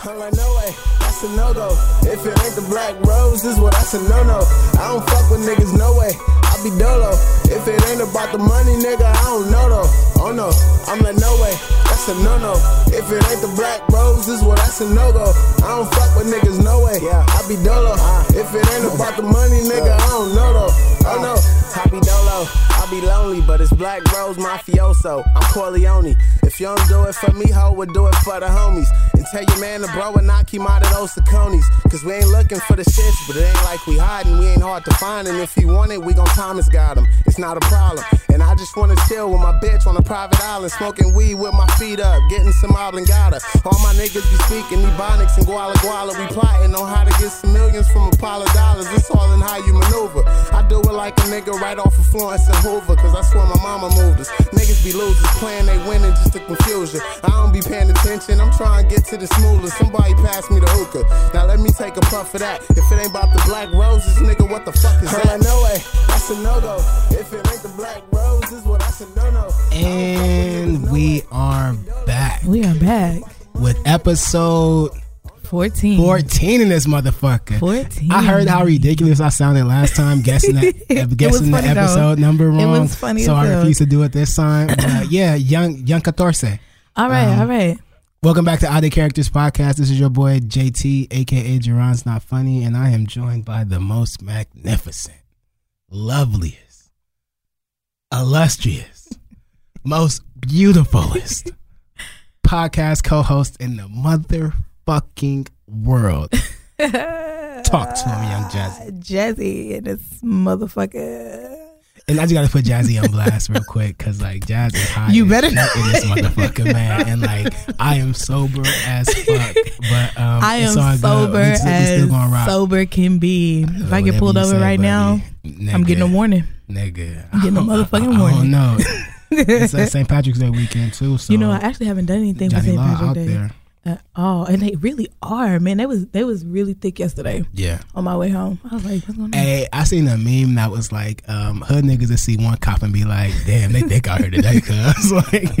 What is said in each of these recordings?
I'm like, no way, that's a no go. If it ain't the black rose, this what that's a no no. I don't fuck with niggas, no way. I be dolo. If it ain't about the money, nigga, I don't know though. Oh no, I'm like, no way, that's a no no. If it ain't the black rose, this what that's a no go. I don't fuck with niggas, no way. Yeah, I be dolo. If it ain't about the money, nigga, I don't know though. Oh no, I be dolo. I be lonely, but it's Black Rose Mafioso. I'm Corleone. If you don't do it for me, ho, we'll do it for the homies. And tell your man to bro and knock him out of those Saconis. Cause we ain't looking for the shits, but it ain't like we hiding. We ain't hard to find. And if he want it, we gon' Thomas got him. It's not a problem. And I just wanna chill with my bitch on a private island, smoking weed with my feet up, getting some oblongata. All my niggas be speaking ebonics and guala guala. We plotting on how to get some millions from a pile of dollars. It's all in how you maneuver. I do it like a nigga right off of Florence and Hoover, cause I swear my mama moved us. Niggas be losers, playing they winning just to confuse you. I don't be paying attention, I'm trying to get to the smoother. Somebody pass me the hookah. Now let me take a puff of that. If it ain't about the black roses, nigga, what the fuck is that? no way, that's a no go. If it ain't the black roses, well, that's a no no. And we are back We are back. with episode 14. 14 in this motherfucker. 14. I heard how ridiculous I sounded last time guessing that guessing the funny, though. episode number It wrong. was funny so I refuse to do it this time. But yeah, young young Catorce. All right, Um, all right. Welcome back to Oddly Characters Podcast. This is your boy JT, aka Jerron's Not Funny, and I am joined by the most magnificent, loveliest, illustrious, most beautifulest podcast co-host in the motherfucking world. Talk to him, young Jazzy. Jazzy and this motherfucker. And I just gotta put Jazzy on blast real quick because like Jazzy is high. You better not in this motherfucker, man. And like I am sober as fuck, but um, I am sober We as sober can be. If I get pulled over say, right now, buddy. I'm getting a warning. Nigga, I'm getting a motherfucking I, warning. don't know. it's uh, St. Patrick's Day weekend too. So you know, I actually haven't done anything for Johnny St. Patrick's Day there. at all, and they really are. Man, they was they was really thick yesterday Yeah. on my way home. I was like, what's going on? Hey, I seen a meme that was like, um, hood niggas that see one cop and be like, damn, they think I heard today, cuz. like,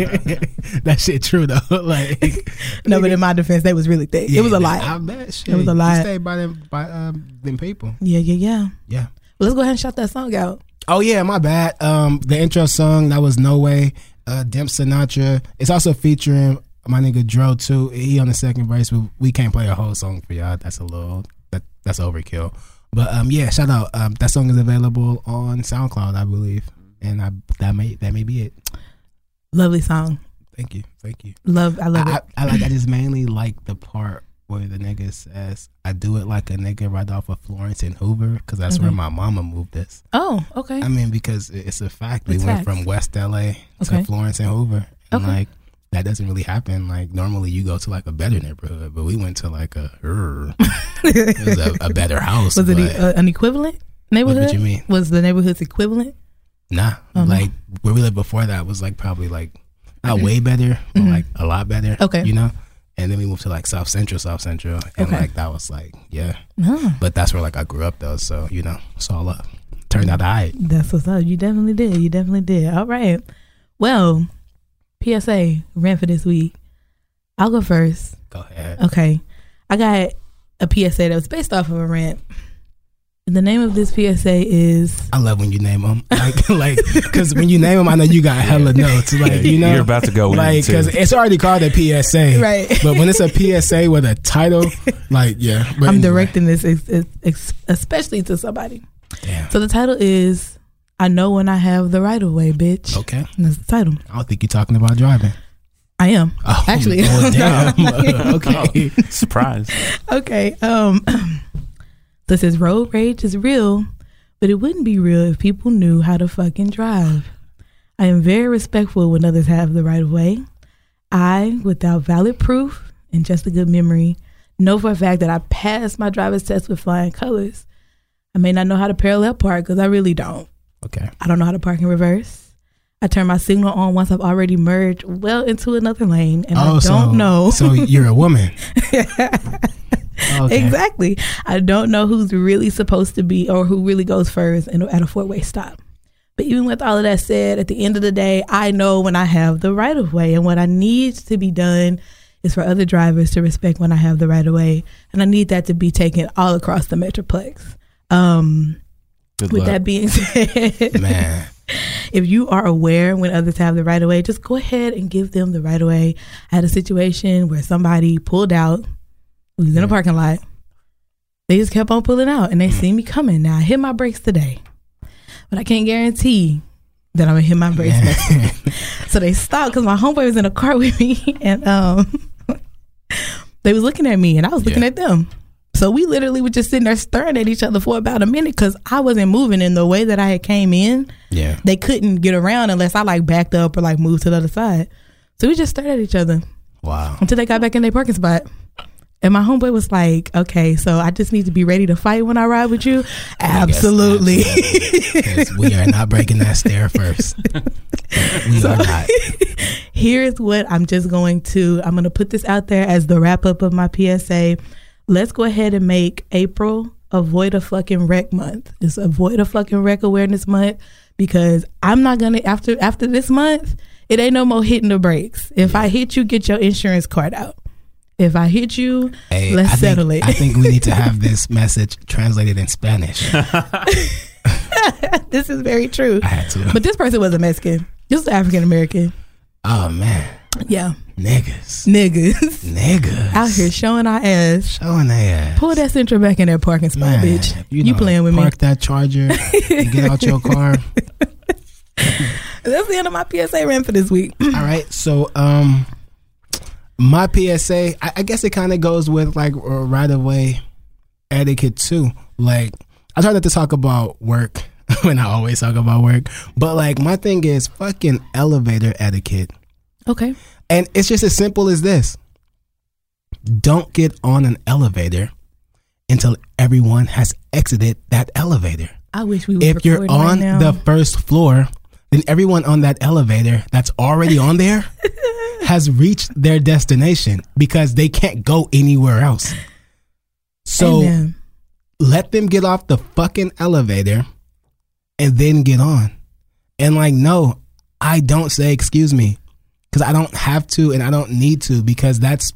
that shit true though. like, no, but in my defense, they was really thick. it was a Yeah, lot. I bet shit. It was a You lot. stay by them, by um, them people. yeah, yeah, yeah. Yeah. Well, let's go ahead and shout that song out. Oh yeah, my bad. Um, the intro song that was No Way. Uh, Demp Sinatra. It's also featuring my nigga Dro too. He on the second verse, but we can't play a whole song for y'all. That's a little that that's overkill. But um, yeah, shout out. Um, that song is available on SoundCloud, I believe, and I that may that may be it. Lovely song. Thank you, thank you. Love, I love I, it. I, I like. I just mainly like the part where the nigga says, "I do it like a nigga right off of Florence and Hoover," because that's where my mama moved us. Oh, okay. I mean, because it's a fact. We It's went facts. from West LA to Okay. Florence and Hoover, and Okay. like that doesn't really happen. Like normally, you go to like a better neighborhood, but we went to like a er, it was a, a better house. was it uh, an equivalent neighborhood? What, what you mean? Was the neighborhood's equivalent? nah, Oh, no. like where we lived before that was like probably like not way better, but Mhm. like a lot better. Okay. you know. And then we moved to like South Central, South Central, and Okay. like that was like yeah. No, But that's where like I grew up though, so you know it's all up. Turned out alright. that's what's up. You definitely did. You definitely did. All right. Well, PSA ran for this week. I'll go first. Go ahead. Okay. I got a PSA that was based off of a rant. The name of this PSA is I love when you name them, like, like, because when you name them, I know you got hella notes, like, you know, You're about to go in, like, because it's already called a PSA, Right. But when it's a PSA with a title, like, yeah, but I'm anyway. directing this ex- ex- ex- especially to somebody. Damn. So the title is I know when I have the right of way, bitch. Okay, And that's the title. I don't think you're talking about driving. I am. Oh, Actually. oh, damn. okay, Surprise. Okay. Um this is road rage is real, but it wouldn't be real if people knew how to fucking drive. I am very respectful when others have the right of way. I, without valid proof and just a good memory, know for a fact that I passed my driver's test with flying colors. I may not know how to parallel park because I really don't. okay, I don't know how to park in reverse. I turn my signal on once I've already merged well into another lane, and I don't Oh, so, know. So you're a woman. Okay. Exactly. I don't know who's really supposed to be or who really goes first in, at a four way stop. But even with all of that said, at the end of the day, I know when I have the right of way and what I need to be done is for other drivers to respect when I have the right of way, and I need that to be taken all across the metroplex. Um, with luck. that being said, man. if you are aware when others have the right of way, just go ahead and give them the right of way. I had a situation where somebody pulled out, was in a parking lot. They just kept on pulling out and they see me coming. Now I hit my brakes today, but I can't guarantee that I'm gonna hit my brakes next time. So they stopped because my homeboy was in a car with me and um they was looking at me and I was looking Yeah. at them. So we literally were just sitting there staring at each other for about a minute because I wasn't moving in the way that I had came in Yeah. they couldn't get around unless I like backed up or like moved to the other side. So we just stared at each other Wow. until they got back in their parking spot. And my homeboy was like, "Okay, so I just need to be ready to fight when I ride with you." Absolutely. Because we are not breaking that stair first. we are not. Here's what I'm just going to. I'm going to put this out there as the wrap up of my PSA. Let's go ahead and make April avoid a fucking wreck month. It's avoid a fucking wreck awareness month because I'm not gonna after after this month. It ain't no more hitting the brakes. If I hit you, get your insurance card out. If I hit you, Hey, let's I think, settle it. I think we need to have this message translated in Spanish. this is very true. I had to. But this person was a Mexican. This was African American. Oh man, Yeah, niggas, niggas niggas out here showing our ass. showing their ass. Pull that Sentra back in that parking spot, Man, bitch. You, know, playing with me? Park that charger and get out your car. That's the end of my PSA rant for this week. All right, so um, my PSA, I, I guess it kind of goes with like right away etiquette too. Like I try not to talk about work when I always talk about work, but like my thing is fucking elevator etiquette. Okay. And it's just as simple as this don't get on an elevator until everyone has exited that elevator. I wish we were If you're right on now. the first floor, then everyone on that elevator that's already on there has reached their destination because they can't go anywhere else. So Amen. let them get off the fucking elevator and then get on. And like, no, I don't say excuse me because I don't have to and I don't need to because that's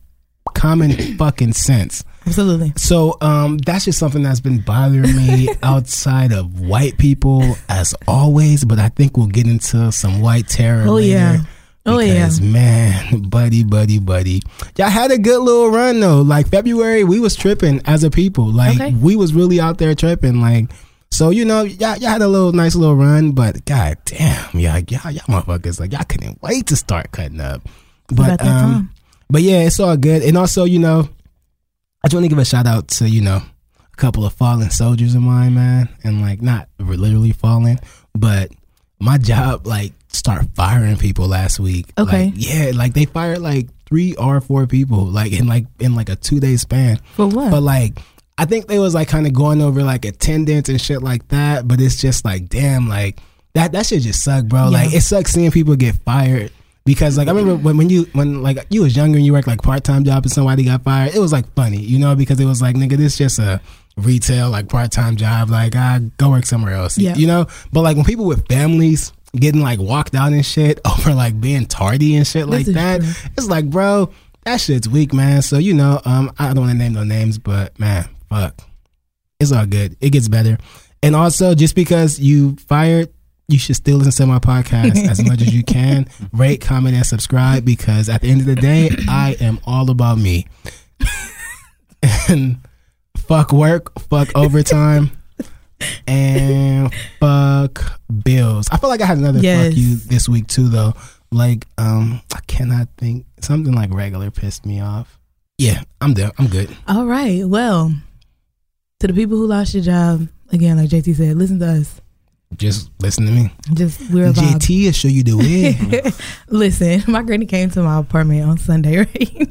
common fucking sense. absolutely. So um, that's just something that's been bothering me outside of white people as always. But I think we'll get into some white terror. Oh, later yeah. Oh, yeah. man, buddy, buddy, buddy, y'all had a good little run though. Like February, we was tripping as a people. Like Okay. we was really out there tripping. Like so, you know, y'all, y'all had a little nice little run. But god damn, y'all, y'all, y'all motherfuckers, like y'all couldn't wait to start cutting up. But um, time. but yeah, it's all good. And also, you know, I just want to give a shout out to you know a couple of fallen soldiers of mine, man, and like not literally fallen, but my job like start firing people last week. Okay. Like, yeah, like they fired like three or four people like in like in like a two day span. For what? But like I think they was like kind of going over like attendance and shit like that. But it's just like damn, like that that shit just suck, bro. Like it sucks seeing people get fired. Because like I remember when, when you when like you was younger and you worked like part time job and somebody got fired, it was like funny, you know, because it was like nigga, this just a retail like part time job, like ah go work somewhere else, Yeah. you know. But like when people with families getting like walked out and shit over like being tardy and shit like that, it's like bro, that shit's weak, man. So you know, um, I don't want to name no names, but man, fuck, it's all good. It gets better. And also, just because you fired, you should still listen to my podcast as much as you can. Rate, comment, and subscribe because at the end of the day, I am all about me. and fuck work, fuck overtime, and fuck bills. I feel like I had another Yes. fuck you this week too, though. Like, um, I cannot think something like regular pissed me off. Yeah, I'm there. I'm good. All right. Well, to the people who lost your job, again, like JT said, listen to us. Just listen to me. Just we're a vibe. JT will show you the way. Listen, my granny came to my apartment on Sunday, right?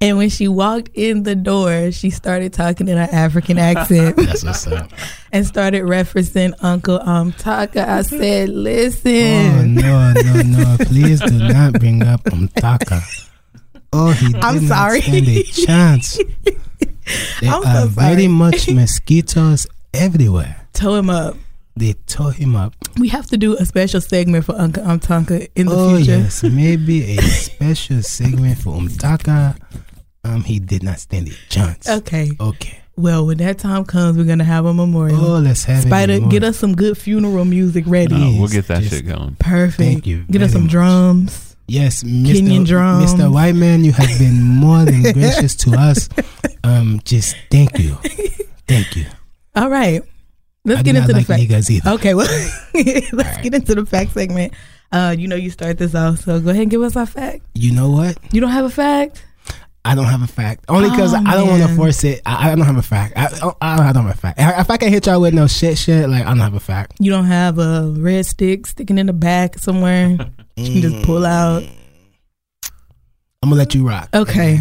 And when she walked in the door, she started talking in an African accent That's what's up. and started referencing Uncle Um Taka. I said, listen. Oh listen. no, no, no! Please do not bring up Umtaka. Oh, he did I'm not sorry. stand a chance. There I'm so are very much mosquitoes everywhere. Tow him up. They tore him up. We have to do a special segment for Uncle Umtanka in the oh future. yes, maybe a special segment for Umtaka. Um, he did not stand a chance. Okay. Okay. Well, when that time comes, we're gonna have a memorial. Oh, let's have Spider, it. get us some good funeral music ready. Oh. Uh, we'll get that just- shit going. Perfect. Thank you Get us some much. drums. Yes, Mr. Mr. White Man, you have been more than gracious to us. Um, just thank you, thank you. All right. Let's I get into the fact. niggas. Okay, well, let's get into the fact segment. Uh, you know, you start this off, so go ahead and give us our fact. You know what? You don't have a fact? I don't have a fact. Only because Oh, I don't want to force it. I, I don't have a fact. I, I, I don't have a fact. If I can hit y'all with no shit, shit, like I don't have a fact. You don't have a red stick sticking in the back somewhere? You can just pull out. I'm gonna let you rock. Okay.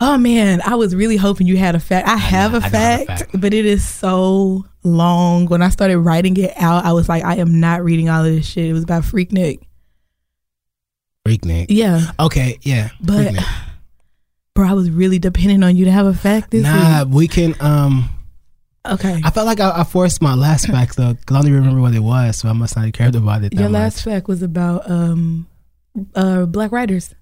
Oh man, I was really hoping you had a fact. I have know, a I don't have a fact, fact. but it is so long. When I started writing it out, I was like, I am not reading all of this shit. It was about Freaknik. Freaknik. Yeah, Okay, yeah. but Freaknik. Bro, I was really depending on you to have a fact this Nah, week. we can. Um, Okay, I felt like I, I forced my last fact though, because I don't even remember what it was, so I must not have cared about it that your last much. fact was about um uh black writers.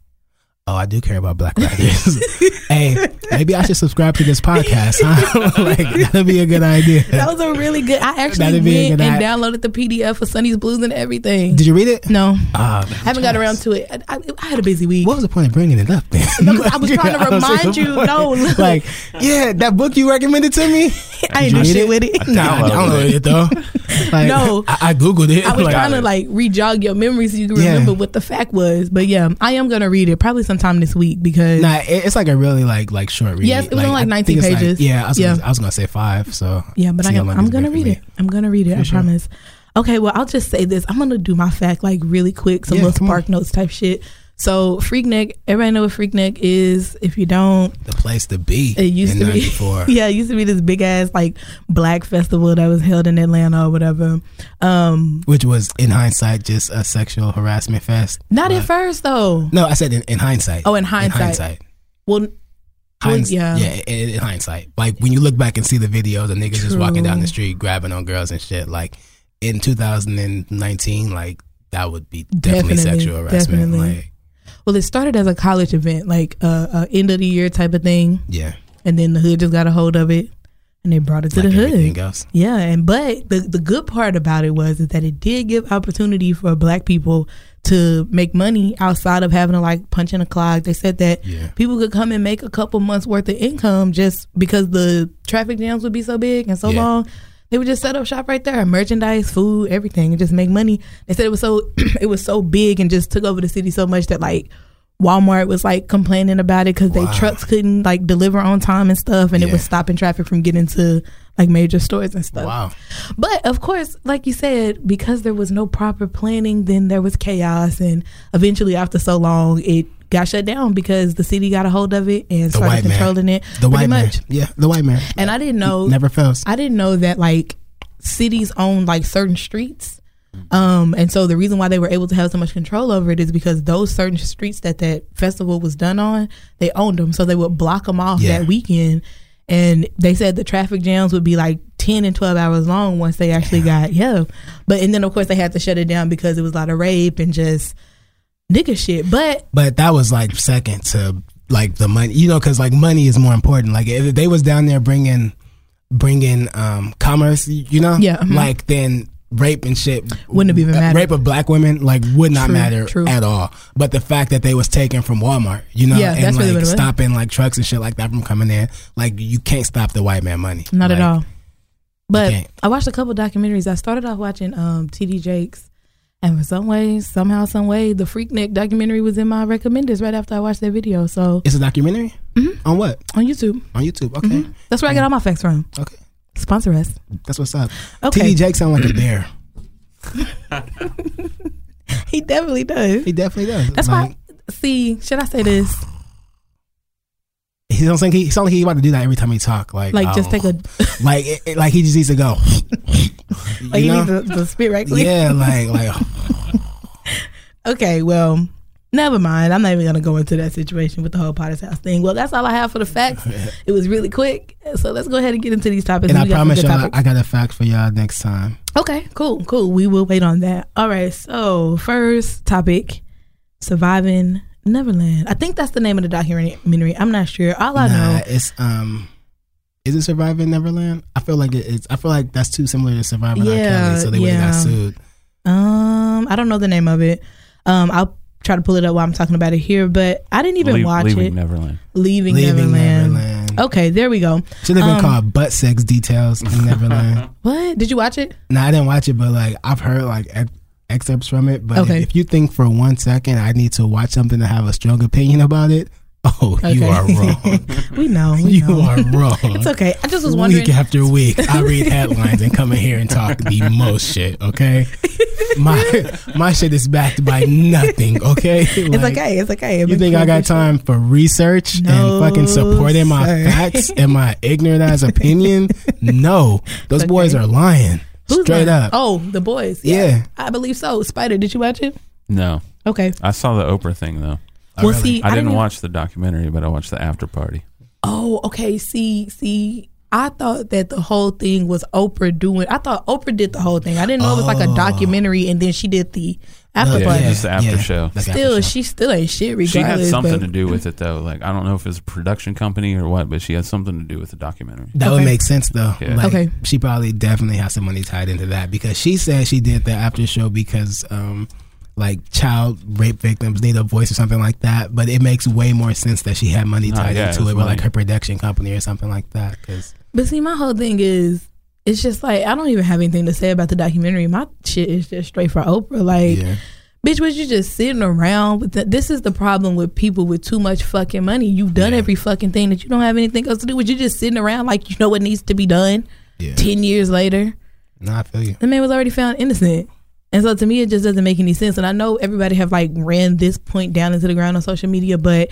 Oh, I do care about Black Writers. hey, maybe I should subscribe to this podcast. Huh? like that'd be a good idea. That was a really good. I actually That'd be a went and i- downloaded the PDF for Sonny's Blues and everything. Did you read it? no, Ah, I haven't got around to it. I, I, I had a busy week. What was the point of bringing it up then? No, 'cause I was trying to I don't see remind you. point. No, look. like yeah, that book you recommended to me. I Did ain't you do read shit with it. No, I downloaded it though. Like, No. I, I googled it. I was Like, trying to like re-jog your memory so you can Yeah. remember what the fact was. But yeah, I am gonna read it probably sometime this week because Nah, it's like a really like like short read. Yes, it was only like 19 think it's pages. yeah, I was, Yeah. Gonna, I was gonna say five. So yeah, but I am, I'm gonna read it. I'm gonna read it. I sure. promise. Okay, well I'll just say this. I'm gonna do my fact like really quick, some Yeah, little come on. spark notes type shit. So Freaknik, everybody know what Freaknik is. If you don't, The place to be. It used in to be- yeah, it used to be this big ass like black festival that was held in Atlanta or whatever. Um, Which was in hindsight just a sexual harassment fest. not at first though. No, I said in, in hindsight. Oh, in hindsight. hindsight. Well, Hinds- yeah. yeah, in, in hindsight. Like when you look back and see the videos of niggas just walking down the street grabbing on girls and shit. Like in 2019, like that would be definitely, Definitely, sexual harassment. definitely. Like well, it started as a college event, like a uh, uh, end of the year type of thing, yeah, and then the hood just got a hold of it, and they brought it to like the hood. else. Yeah, and but the the good part about it was is that it did give opportunity for black people to make money outside of having to like punch in a clock. They said that Yeah. people could come and make a couple months worth of income just because the traffic jams would be so big and so Yeah. long. They would just set up shop right there, merchandise, food, everything, and just make money. They said it was so it was so big and just took over the city so much that like Walmart was like complaining about it because Wow. they trucks couldn't like deliver on time and stuff, and it was stopping traffic from getting to like major stores and stuff. Wow. But of course, like you said, because there was no proper planning, then there was chaos, and eventually, after so long, it got shut down because the city got a hold of it and The started white man. controlling it. The white much. man. Yeah, the white man. And I didn't know. Never fails. I didn't know that like cities own like certain streets. Um, and so the reason why they were able to have so much control over it is because those certain streets that that festival was done on, they owned them. So they would block them off Yeah. that weekend. And they said the traffic jams would be like 10 and 12 hours long once they actually got, yeah. But, and then of course they had to shut it down because it was a lot of rape and just nigga shit. But But that was like second to like the money, you know, because like money is more important. Like if they was down there bringing, bringing um commerce, you know, Yeah, mhm. like then rape and shit Wouldn't have even mattered. Rape of black women like would not True, matter true. at all. But the fact that they was taken from Walmart, you know, Yeah, and like what it was. stopping like trucks and shit like that from coming in, like you can't stop the white man money. Not at all. But. I watched a couple documentaries. I started off watching um, TD Jakes, and for some way, somehow, some way, the Freaknik documentary was in my recommenders right after I watched that video. So It's a documentary Mhm. on what on YouTube, on YouTube. Okay, Mhm. that's where I get all my facts from. okay, Sponsor us. that's what's up. Okay, TD Jake sound like a bear. he definitely does. He definitely does. That's like, why. See, should I say this? He don't think he, he sound like he about to do that every time he talk. Like, Like, just oh. take a like, it, it- like he just needs to go. like you you know? need the, the spit right yeah, like, like Okay, well, Never mind. I'm not even gonna go into that situation with the whole Potter's house thing. Well, that's all I have for the facts. it was really quick, so let's go ahead and get into these topics. And I got promise y'all, topics. I got a fact for y'all next time. Okay, cool, cool. We will wait on that. All right. So first topic, surviving Neverland. I think that's the name of the documentary. I'm not sure. All I nah, know. it's um, is it Surviving Neverland? I feel like it, it's. I feel like that's too similar to Surviving R. Kelly, so they would have got sued. Um, I don't know the name of it. Um, I'll try to pull it up while I'm talking about it here. But I didn't even Leave- watch leaving it. Neverland. Leaving, Leaving Neverland. Neverland. Okay, there we go. Should have been Um, called Butt Sex Details in Neverland. What did you watch it? no, I didn't watch it, but like I've heard like ex- excerpts from it. But Okay. if, if you think for one second I need to watch something to have a strong opinion about it, oh, you are wrong. We know. We you know. are wrong. It's okay. I just was wondering. Week after week, I read headlines and come in here and talk the most shit. Okay, my my shit is backed by nothing. Okay, It's okay. It's okay. You think I got time for research No, and fucking supporting my sir. facts and my ignorant ass opinion? No, those It's boys are lying. Who's Straight lying? up. Oh, the boys. Yeah. I believe so. Spider, did you watch it? No, Okay. I saw the Oprah thing though. Oh, well, really? see, I, didn't even- watch the documentary, but I watched the after party. Oh, okay. See, see, I thought that the whole thing was Oprah doing. I thought Oprah did the whole thing. I didn't know it was like a Oh. documentary, and then she did the after Yeah, party. just the after show. like after Still, show. she still ain't shit. Regardless, She had something but- to do with it though. Like I don't know if it's a production company or what, but she had something to do with the documentary. That Okay. would make sense though. Yeah. Like, Okay. She probably definitely has some money tied into that because she said she did the after show because um like child rape victims need a voice or something like that. But it makes way more sense that she had money Oh, tied yeah, into it with like her production company or something like that. Because But see, my whole thing is, it's just like I don't even have anything to say about the documentary. My shit is just straight for Oprah. Like, yeah, bitch, was you just sitting around? With the, this is the problem with people with too much fucking money. You've done Yeah. every fucking thing that you don't have anything else to do. Was you just sitting around like you know what needs to be done? yeah. Ten years later, No, I feel you. the man was already found innocent. And so to me, it just doesn't make any sense. And I know everybody have like ran this point down into the ground on social media, but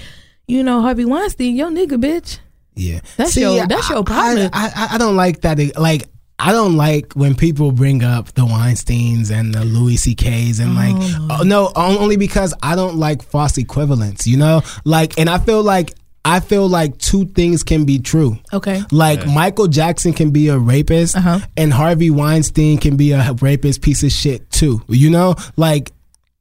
you know, Harvey Weinstein, yo nigga, bitch. Yeah, That's your- that's your partner. I, I I don't like that. Like I don't like when people bring up the Weinstein's and the Louis C.K.'s and like oh, no, uh, only because I don't like false equivalents. You know, like and I feel like I feel like two things can be true. Okay. Like Michael Jackson can be a rapist, Uh-huh. and Harvey Weinstein can be a rapist piece of shit too. You know, like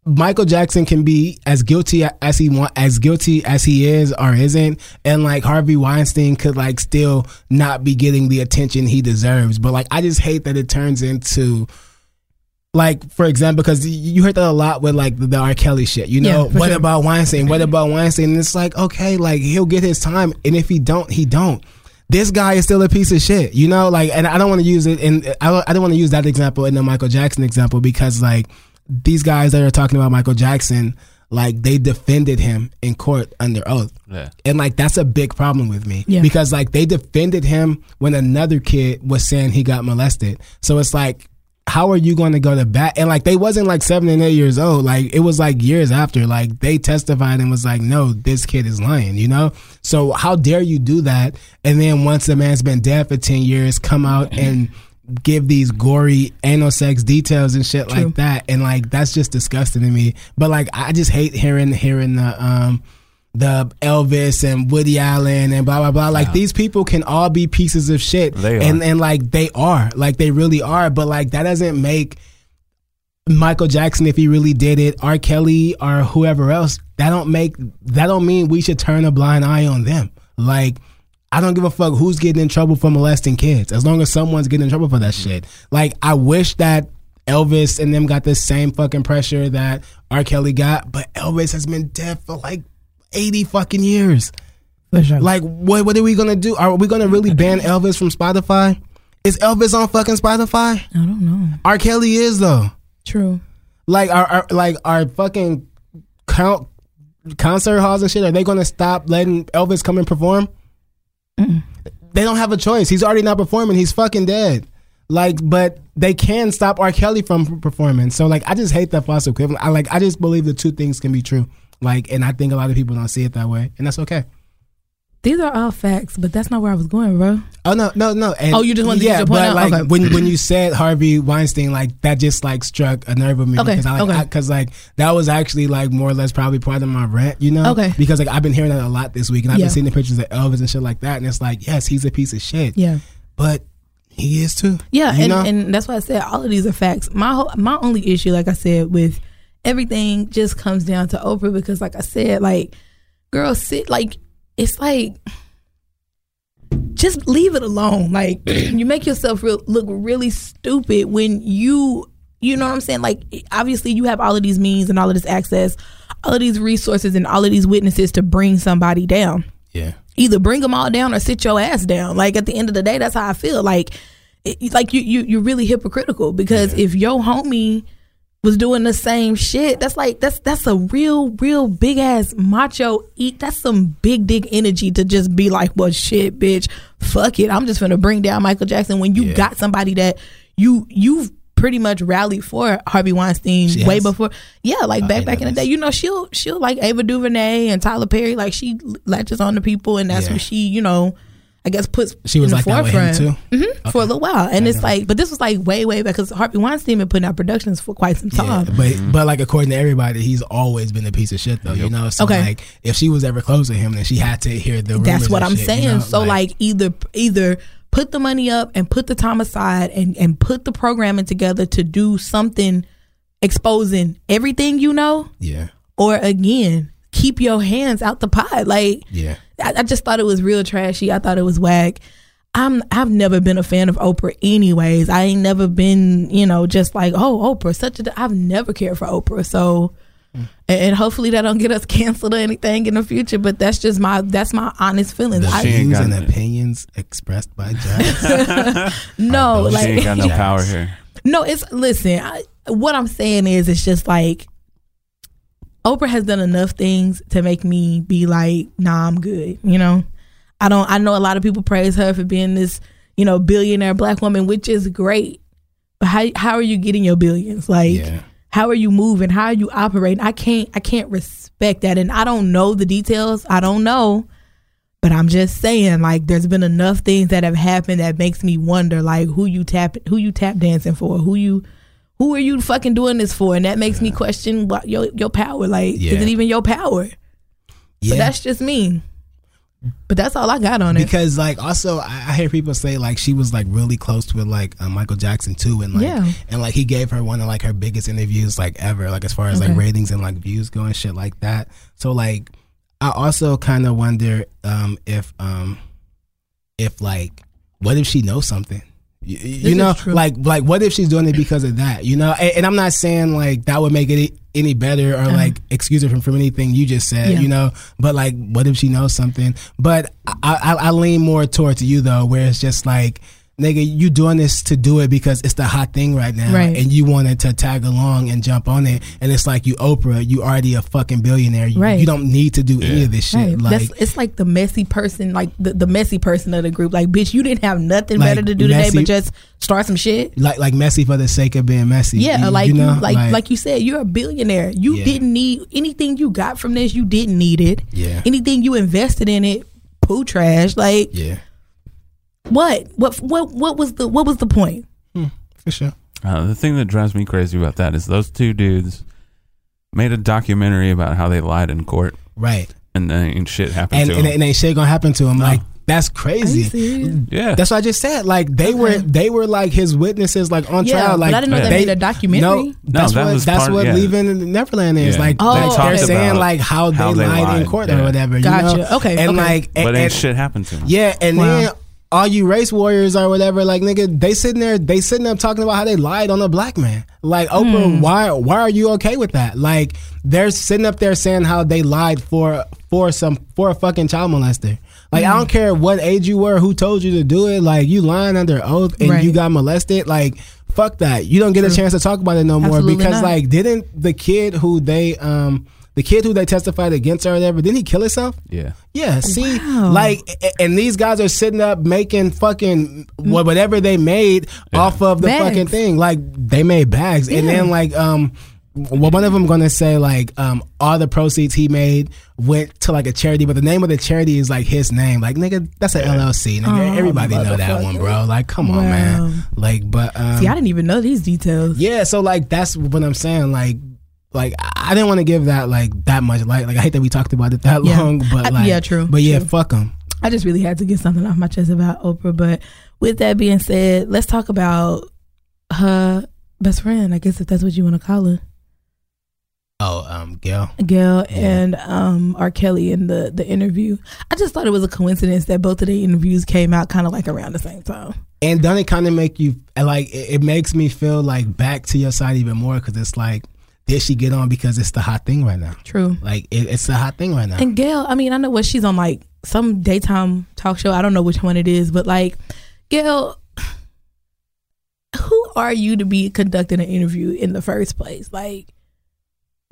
Michael Jackson can be as guilty as he want, as guilty as he is or isn't, and like Harvey Weinstein could like still not be getting the attention he deserves. But like, I just hate that it turns into. Like for example, because you heard that a lot with like the, the R. Kelly shit. You know, Yeah, what sure. about Weinstein? What about Weinstein? And it's like, okay, like he'll get his time, and if he don't, he don't. This guy is still a piece of shit, you know. Like, and I don't want to use it, and I don't, I don't want to use that example in the Michael Jackson example because like these guys that are talking about Michael Jackson, like they defended him in court under oath. Yeah. And like that's a big problem with me Yeah. because like they defended him when another kid was saying he got molested. So it's like how are you going to go to bat? And like they wasn't like 7 and 8 years old. Like it was like years after like they testified and was like no, this kid is lying, you know? So how dare you do that? And then once the man's been dead for 10 years come out and give these gory anal sex details and shit True. like that and like that's just disgusting to me but like i just hate hearing hearing the um the Elvis and Woody Allen and blah blah blah. Like these people can all be pieces of shit. And and like they are. Like they really are. But like that doesn't make Michael Jackson if he really did it, R. Kelly or whoever else, that don't make that don't mean we should turn a blind eye on them. Like I don't give a fuck who's getting in trouble for molesting kids, as long as someone's getting in trouble for that shit. Like I wish that Elvis and them got the same fucking pressure that R. Kelly got, but Elvis has been dead for like eighty fucking years. Sure. Like what what are we gonna do? Are we gonna really ban Elvis from Spotify? Is Elvis on fucking Spotify? I don't know. R. Kelly is though. True. Like our, our like our fucking count concert halls and shit. Are they gonna stop letting Elvis come and perform? They don't have a choice. He's already not performing. He's fucking dead. Like, but they can stop R. Kelly from performing. So, like, I just hate that false equivalent. I like, I just believe the two things can be true. Like, and I think a lot of people don't see it that way, and that's okay. These are all facts, but that's not where I was going, bro. Oh no, no, no. And, Oh, you just wanted to get yeah, your point but out? like Okay. when when you said Harvey Weinstein, like that just like struck a nerve with me Okay, because I like okay. like that was actually like more or less probably part of my rant, you know? Okay. Because like I've been hearing that a lot this week, and I've Yeah. been seeing the pictures of Elvis and shit like that, and it's like, yes, he's a piece of shit, Yeah. but he is too. Yeah, and, know? and that's why I said all of these are facts. My whole, my only issue, like I said, with everything just comes down to Oprah because, like I said, like girls sit like it's like just leave it alone. Like you make yourself real, look really stupid when you you know what I'm saying. Like obviously you have all of these means and all of this access, all of these resources and all of these witnesses to bring somebody down yeah, either bring them all down or sit your ass down. Like at the end of the day, that's how I feel. Like, it, like you you you're really hypocritical because if your homie was doing the same shit, that's like that's that's a real real big ass macho eat. That's some big dick energy to just be like, well, shit, bitch, fuck it. I'm just gonna bring down Michael Jackson when you Yeah. got somebody that you you've pretty much rallied for Harvey Weinstein She way has? before. Yeah, like uh, back back in the day. You know, she'll she'll like Ava DuVernay and Tyler Perry. Like she latches on to people, and that's Yeah. what she, you know, I guess puts she was in like the that with him forefront too. Mhm, for a little while. And I it's know. like, but this was like way way back because Harvey Weinstein been putting out productions for quite some Yeah, time. but Mm-hmm. but like according to everybody, he's always been a piece of shit though. You know, so Okay. like if she was ever close to him, then she had to hear the. That's what I'm shit, saying. you know? so like, either either put the money up and put the time aside and and put the programming together to do something exposing everything you know, yeah, or again keep your hands out the pot. Like yeah, I, I just thought it was real trashy. I thought it was whack. I'm I've never been a fan of Oprah anyways. I ain't never been, you know, just like, oh, Oprah, such a I've never cared for Oprah. So and, and hopefully that don't get us canceled or anything in the future, but that's just my that's my honest feelings. the I, She ain't views got and it. opinions expressed by Jazz. no, She she like ain't got no power here. No, it's listen. I, what I'm saying is, it's just like Oprah has done enough things to make me be like, nah, I'm good. You know, I don't. I know a lot of people praise her for being this, you know, billionaire black woman, which is great. But how how are you getting your billions? Like, Yeah. how are you moving? How are you operating? I can't. I can't respect that, and I don't know the details. I don't know. But I'm just saying, like, there's been enough things that have happened that makes me wonder, like, who you tap, who you tap dancing for, who you, who are you fucking doing this for, and that makes me question what your your power. Like, Yeah. is it even your power? Yeah. But that's just me. But that's all I got on it. because like also I, I hear people say like she was like really close with like uh, Michael Jackson too and like Yeah. and like he gave her one of like her biggest interviews like ever like as far as Okay. like ratings and like views going shit like that so like I also kind of wonder um if um if like what if she knows something you, you know like like what if she's doing it because of that you know and, and I'm not saying like that would make it any better or like excuse her from, from anything you just said Uh-huh. Yeah. you know but like what if she knows something but I, I, I lean more towards you though where it's just like nigga you doing this to do it because it's the hot thing right now Right. and you wanted to tag along and jump on it and it's like you Oprah you already a fucking billionaire you, Right. you don't need to do any of this shit Right. like That's it's like the messy person, like the, the messy person of the group. Like, bitch, you didn't have nothing Like, better to do today but just start some shit. like like messy for the sake of being messy Yeah, you, like you you, know like, like you said, you're a billionaire. You Yeah. didn't need anything you got from this. You didn't need it. Yeah. Anything you invested in it, poo trash. Like yeah what? What? What? What was the? What was the point? for sure Uh, the thing that drives me crazy about that is those two dudes made a documentary about how they lied in court right and then ain't shit happened and to and, them. and ain't shit gonna happen to him like that's Are crazy yeah, That's what I just said. Like they were, they were like his witnesses, like on Yeah, trial. but Like I didn't know they made a documentary. No, that's that what was that's part- what yeah. leaving Neverland is. Yeah. Like Oh, they're, They they're talked saying like how they, how they lied, in court yeah. or whatever. You Gotcha. know? Okay, and okay. like, and, but ain't and- shit happened to them. yeah, and Wow. then all you race warriors or whatever, like nigga, they sitting there, they sitting up talking about how they lied on a black man. Like Oprah, Hmm. why why are you okay with that? Like they're sitting up there saying how they lied for for some for a fucking child molester. Like Hmm. I don't care what age you were, who told you to do it. Like you lying under oath and Right. you got molested. Like fuck that. You don't get a chance to talk about it no more because not. like didn't the kid who they um the kid who they testified against or whatever didn't he kill himself? Yeah. Yeah, see, Wow. like, and these guys are sitting up making fucking whatever they made off of the Bags. fucking thing. Like, they made bags, and then like, um, well, one of them going to say like um, all the proceeds he made went to like a charity, but the name of the charity is like his name. Like nigga, that's an LLC. Nigga, Oh, everybody know that one, bro. Like, come on, man. Like, but um, See, I didn't even know these details. yeah. So like, that's what I'm saying. Like, like I didn't want to give that like that much. light. like I hate that we talked about it that Yeah. long, but I- like, yeah, true, But yeah, true. fuck them. I just really had to get something off my chest about Oprah. But with that being said, let's talk about her best friend. I guess if that's what you want to call her, Oh, um, Gayle. Gayle Yeah. and um R. Kelly in the the interview. I just thought it was a coincidence that both of the interviews came out kind of like around the same time. And doesn't it kind of make you like? It, it makes me feel like back to your side even more because it's like, did she get on because it's the hot thing right now? True. Like, it, it's the hot thing right now. And Gayle, I mean, I know what she's on like some daytime talk show. I don't know which one it is, but like Gayle, who are you to be conducting an interview in the first place? Like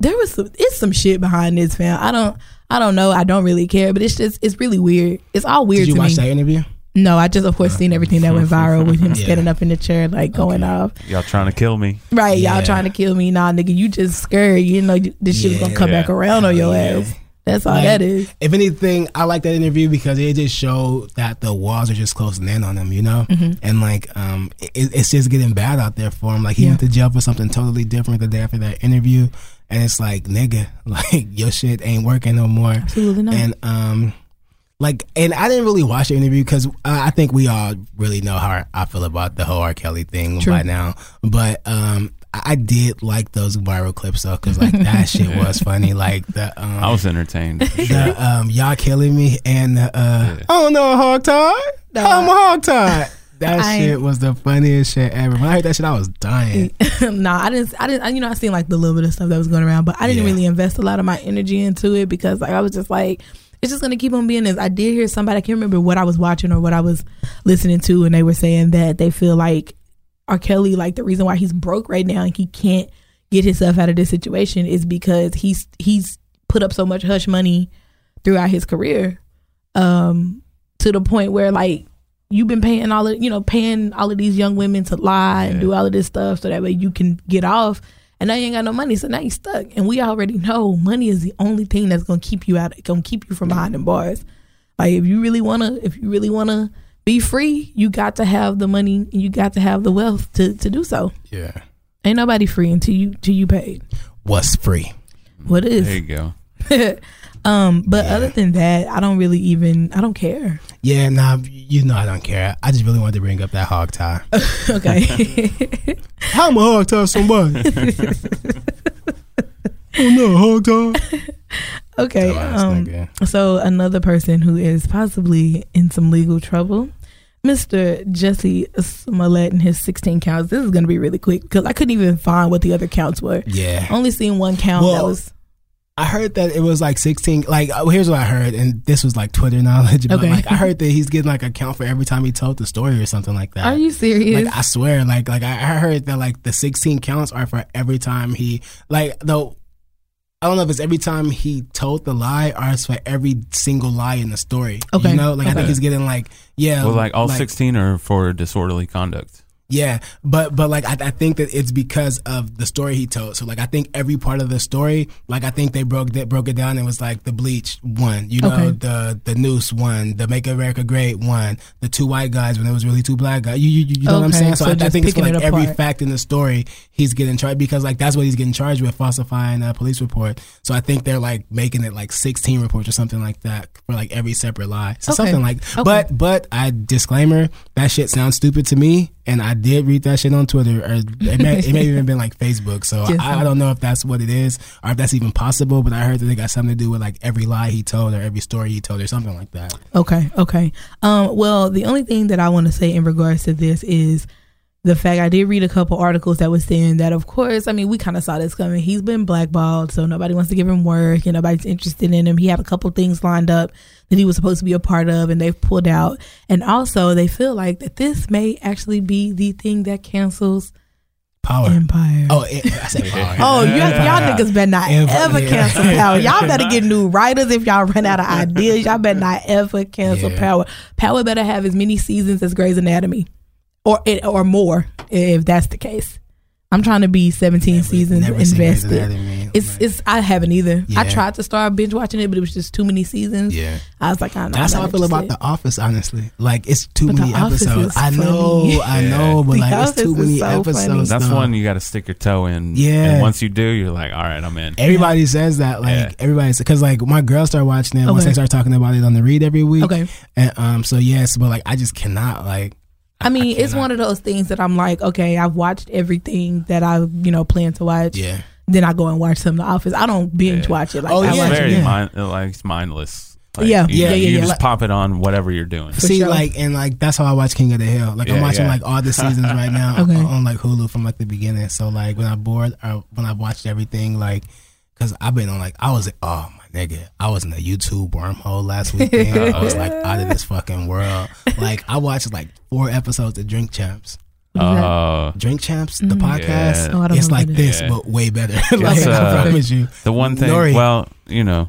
there was some it's some shit behind this fam. I don't I don't know. I don't really care, but it's just it's really weird. It's all weird Did you watch me. that interview? No, I just of course seen everything that went viral with him Yeah. standing up in the chair like going off. Y'all trying to kill me? Right, y'all trying to kill me. Nah, nigga, you just scared. You know this shit was gonna Yeah. come back around on your Yeah. ass. That's all Like, that is. If anything, I like that interview because it just showed that the walls are just closing in on him, you know, and like um, it, it's just getting bad out there for him. Like he Yeah. went to jail for something totally different the day after that interview, and it's like nigga, like your shit ain't working no more. Absolutely not. And um, like, and I didn't really watch the interview because I, I think we all really know how I feel about the whole R. Kelly thing True. by now. But um, I I did like those viral clips though, because like that shit was funny. Like the um, I was entertained. for sure. the um, y'all killing me and the, uh, Yeah. I don't know a hog tie. No. I'm a hog tie. That I- shit was the funniest shit ever. When I heard that shit, I was dying. nah, I didn't. I didn't. I- You know, I seen like the little bit of stuff that was going around, but I didn't Yeah. really invest a lot of my energy into it because like I was just like, it's just gonna keep on being this. I did hear somebody. I can't remember what I was watching or what I was listening to, and they were saying that they feel like R. Kelly, like the reason why he's broke right now and he can't get himself out of this situation is because he's he's put up so much hush money throughout his career, um, to the point where like you've been paying all of you know paying all of these young women to lie and do all of this stuff so that way you can get off and now you ain't got no money so now you stuck and we already know money is the only thing that's gonna keep you out gonna keep you from behind the bars like if you really wanna if you really wanna be free you got to have the money and you got to have the wealth to, to do so Yeah. ain't nobody free until you till you paid What's free? What is? There is you go. um but Yeah. other than that i don't really even i don't care Yeah, nah, you know I don't care. I just really wanted to bring up that hog tie. okay How am a hog tie somebody? oh no, hog tie. okay um. So another person who is possibly in some legal trouble, Mr. Jussie Smollett and his 16 counts. This is going to be really quick because I couldn't even find what the other counts were. Yeah. Only seen one count that was I heard that it was like 16. Like, uh, here's what I heard, and this was like Twitter knowledge. But Okay. like, I heard that he's getting like a count for every time he told the story or something like that. Are you serious? Like, I swear, like, like I I heard that like the 16 counts are for every time he, like, though. I don't know if it's every time he told the lie or it's for every single lie in the story. Okay. You know, like I think he's getting like, yeah. Well, like all 16 are for disorderly conduct. Yeah, but but like I, I think that it's because of the story he told. So like I think every part of the story, like I think they broke that broke it down. and was like the bleach one, you know, Okay. the the noose one, the make America great one, the two white guys when it was really two black guys. You you, you know what I'm saying? So, so I, I think it's like it every fact in the story he's getting charged because like that's what he's getting charged with falsifying a police report. So I think they're like making it like 16 reports or something like that for like every separate lie. So Okay. something like. Okay. But but I disclaimer that shit sounds stupid to me, and I did read that shit on Twitter, or it may, it may even been like Facebook. So I, I don't know if that's what it is, or if that's even possible. But I heard that they got something to do with like every lie he told, or every story he told, or something like that. Okay, okay. Um, well, the only thing that I want to say in regards to this is the fact I did read a couple articles that was saying that, of course, I mean, we kind of saw this coming. He's been blackballed, so nobody wants to give him work, and nobody's interested in him. He had a couple things lined up that he was supposed to be a part of, and they've pulled out. And also, they feel like that this may actually be the thing that cancels Power. Empire. Oh, it, I said power. Oh, you, y'all niggas better not Empire. ever cancel power. Y'all better get new writers if y'all run out of ideas. Y'all better not ever cancel Yeah. power. Power better have as many seasons as Grey's Anatomy, or it, or more if that's the case. I'm trying to be 17 Never- seasons never invested. Anatomy, It's but- it's I haven't either. I tried to start binge watching it, but it was just too many seasons. yeah. I was like, I know. That's how I feel about The Office, honestly. Like it's too But many episodes. is I know, funny. I know, but The like it's too many so funny. episodes. That's though. one you got to stick your toe in. Yeah. And once you do, you're like, all right, I'm in. Everybody says that, like Yeah. everybody's because like my girls start watching it once Okay. they start talking about it on the read every week. Okay. and um, so yes, but like I just cannot like. I mean, it's one of those things that I'm like, okay, I've watched everything that I, you know, plan to watch. Yeah, Then I go and watch some of The Office. I don't binge Yeah. watch it. Like, Oh, I it's yeah, watch very it. yeah. mind, uh, like it's mindless. Like, Yeah, you, yeah, you yeah, just yeah. pop it on whatever you're doing. For see, sure. like and like that's how I watch King of the Hill. Like I'm watching yeah. like all the seasons right now Okay. on, on, like Hulu from like the beginning. So like when I bored or when I've watched everything, like because I've been on like I was like, oh my nigga, I was in a YouTube wormhole last weekend. I was like out of this fucking world. Like I watched like four episodes of Drink Champs. What is that? Uh, Drink Champs, the Mhm. podcast. Yeah. Oh, It's like this, is. but way better. like It's, I uh, promise you. the one thing, Nori. well, you know,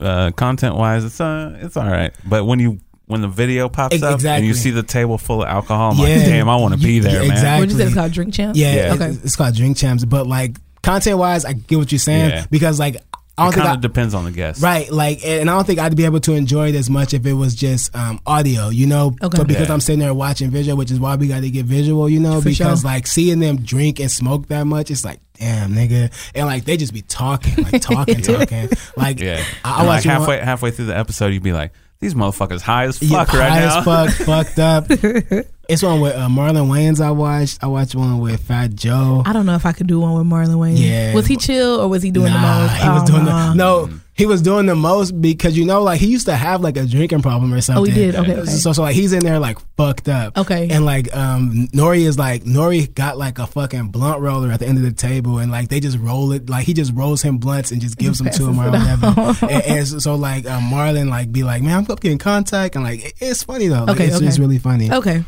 uh, content wise, it's uh, it's all right. But when you when the video pops Ex- up and you see the table full of alcohol, I'm Yeah. like, damn, I want to be there, yeah, man. exactly. What you say? It's called Drink Champs. Yeah, Yeah. It's, Okay. it's called Drink Champs, but like content wise, I get what you're saying Yeah. because like I don't It think kind of depends on the guest. Right, like, and I don't think I'd be able to enjoy it as much if it was just um, audio, you know. Okay. But because Yeah. I'm sitting there watching visual, which is why we got to get visual, you know, For because sure. like seeing them drink and smoke that much, it's like, damn, nigga, and like they just be talking, like talking, talking, like Yeah. I, I watch like one- halfway halfway through the episode, you'd be like, these motherfuckers high as fuck yeah, right high now. as fuck, fucked up. It's one with uh, Marlon Wayans. I watched. I watched one with Fat Joe. I don't know if I could do one with Marlon Wayans. Yeah. Was he chill or was he doing nah, the most? He was Oh, doing the no. He was doing the most because you know, like he used to have like a drinking problem or something. Oh, he did? Okay, okay. So, so like he's in there like fucked up. Okay. And like um N.O.R.E. is like N.O.R.E. got like a fucking blunt roller at the end of the table and like they just roll it like he just rolls him blunts and just gives them to him or whatever. and, and so, so, like um, Marlon like be like, man, I'm up getting contact and like it- it's funny though. Like, Okay, it's, okay. it's really funny. Okay.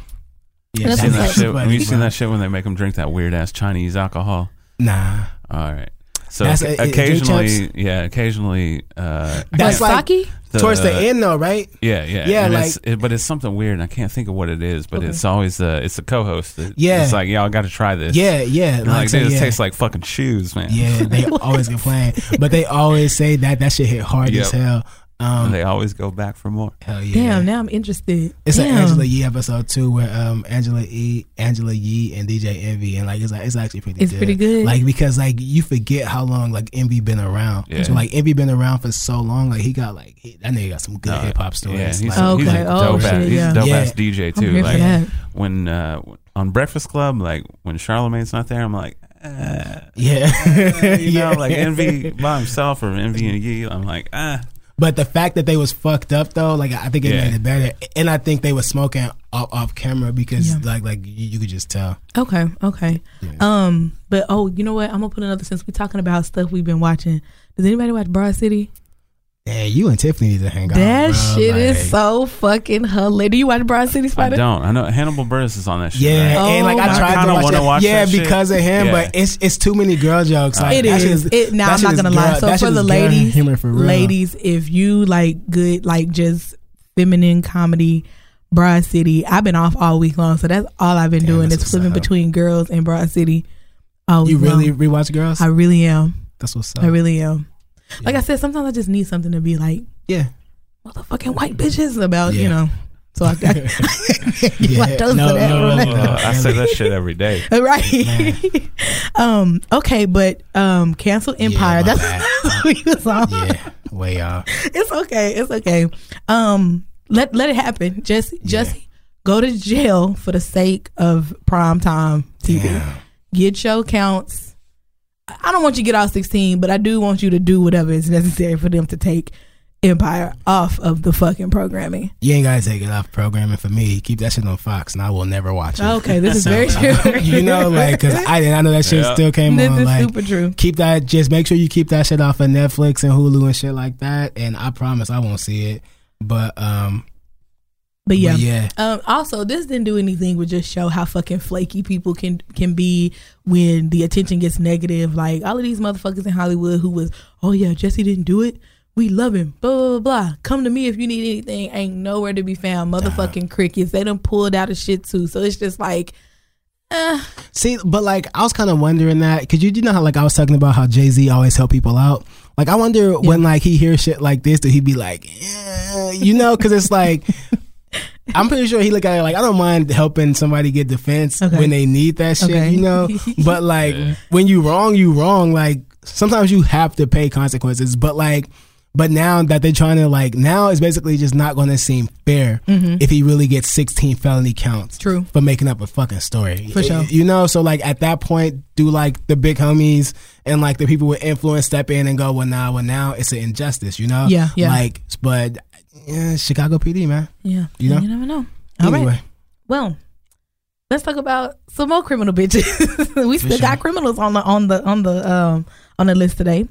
Yeah, That's Seen that shit, have you seen that shit when they make them drink that weird ass Chinese alcohol? Nah. All right. So That's oc- a- it- drink occasionally, yeah, occasionally. Uh, That's like, like- sake? Towards the end though, right? Yeah, yeah, Yeah, And like- it's, it, but it's something weird, and I can't think of what it is. But Okay. it's always uh, it's the co-host. That, Yeah. it's like y'all got to try this. Yeah, yeah. And like, so, dude, yeah. it tastes like fucking shoes, man. Yeah, they always complain, but they always say that that shit hit hard as hell. Um, they always go back for more. hell yeah. Damn, now I'm interested. It's Damn. an Angela Yee episode too, where um Angela E, Angela Yee, and DJ Envy, and like it's like it's actually pretty. It's good. pretty good. Like because like you forget how long like Envy been around. Yeah. So like Envy been around for so long. Like he got like he, that nigga got some good No, hip hop stories. Yeah, he's, like, Oh, he's okay. a Oh, dope shit, ass. He's yeah. a dope Yeah. ass DJ I'm too. Like that. when uh, on Breakfast Club, like when Charlamagne's not there, I'm like, uh, yeah, you know, Yeah. like Envy by himself or Envy and Yee. I'm like, ah, But the fact that they was fucked up though, like I think it Yeah. made it better. And I think they was smoking off, off camera because Yeah. like like you, you could just tell. Okay, okay. Yeah. Um, but oh, you know what? I'm gonna put another since we're talking about stuff we've been watching. Does anybody watch Broad City? Yeah, you and Tiffany need to hang out. that bro. shit Like, is so fucking hilarious. Do you watch Broad City I don't. I know Hannibal Buress is on that shit. Yeah, right? and like Oh I my tried God. to watch, wanna that. watch yeah, that shit. because of him, Yeah. but it's it's too many girl jokes. Like, It that is. It, now I'm not gonna lie. So for the ladies, humor for real. ladies, if you like good, like just feminine comedy, Broad City. I've been off all week long, so that's all I've been Damn, doing that's is flipping between girls and Broad City. Oh, you really long. rewatch girls? I really am. That's what's up. I really am. Like I said, sometimes I just need something to be like yeah, motherfucking white bitches about, you know. So I, I yeah. like those no, for that, no, right? really, Uh, I say that shit every day. right. um. Okay, but um, cancel Empire. my that's what we was on. Yeah, way off. It's okay. It's okay. Um. Let let it happen. Just just Yeah. go to jail for the sake of prime time TV. Damn. Get your counts. I don't want you to get out 16, but I do want you to do whatever is necessary for them to take Empire off of the fucking programming. You ain't gotta take it off programming for me. Keep that shit on Fox, and I will never watch it. Okay, this is So, very true. you know, like, cause I didn't. I know that shit Yeah. still came this on. is Like, super true. keep that. Just make sure you keep that shit off of Netflix and Hulu and shit like that. And I promise I won't see it. But um, But yeah. but yeah, Um, also, this didn't do anything but just show how fucking flaky people can can be when the attention gets negative. Like all of these motherfuckers in Hollywood who was, oh yeah, Jussie didn't do it. We love him. Blah blah blah. blah. Come to me if you need anything. Ain't nowhere to be found. Motherfucking crickets. They done pulled out of shit too. So it's just like, See, but like I was kind of wondering that because you, you know how like I was talking about how Jay Z always help people out. Like I wonder when like he hears shit like this, that he be like, yeah, you know, because it's like. I'm pretty sure he look at it like I don't mind helping somebody get defense Okay. when they need that shit, Okay. you know. But like when you wrong, you wrong. Like sometimes you have to pay consequences. But like, but now that they're trying to like now it's basically just not going to seem fair mm-hmm. if he really gets 16 felony counts True. for making up a fucking story. For sure. You know, so like at that point, do like the big homies and like the people with influence step in and go, well, now, well, now it's an injustice, you know? Yeah, yeah. Like, but yeah, Chicago PD, man. Yeah. You know? You never know. All right. Anyway, Well, let's talk about some more criminal bitches. we still sure. got criminals on the on the on the um on the list today.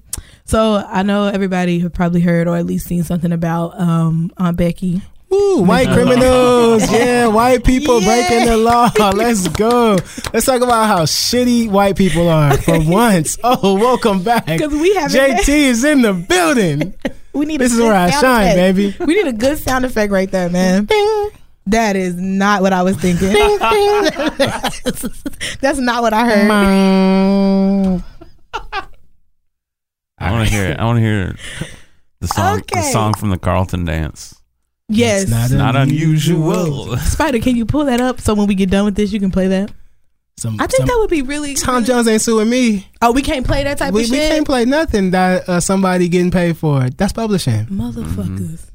So I know everybody have probably heard or at least seen something about um Aunt Becky. Woo, white criminals. Yeah, white people breaking the law. Let's go. Let's talk about how shitty white people are for once. Oh, welcome back. Because we haven't- JT is in the building. We need This a is where I shine, effect. baby. We need a good sound effect right there, man. That is not what I was thinking. That's not what I heard. I want to hear it. I want to hear the song. The song from the Carlton dance. Yes. It's not Not unusual. unusual. Spider, can you pull that up so when we get done with this, you can play that? Some, I think some- that would be really. Tom Jones ain't suing me. Oh, we can't play that type We, of shit. we can't play nothing that uh, somebody getting paid for. That's publishing. Motherfuckers.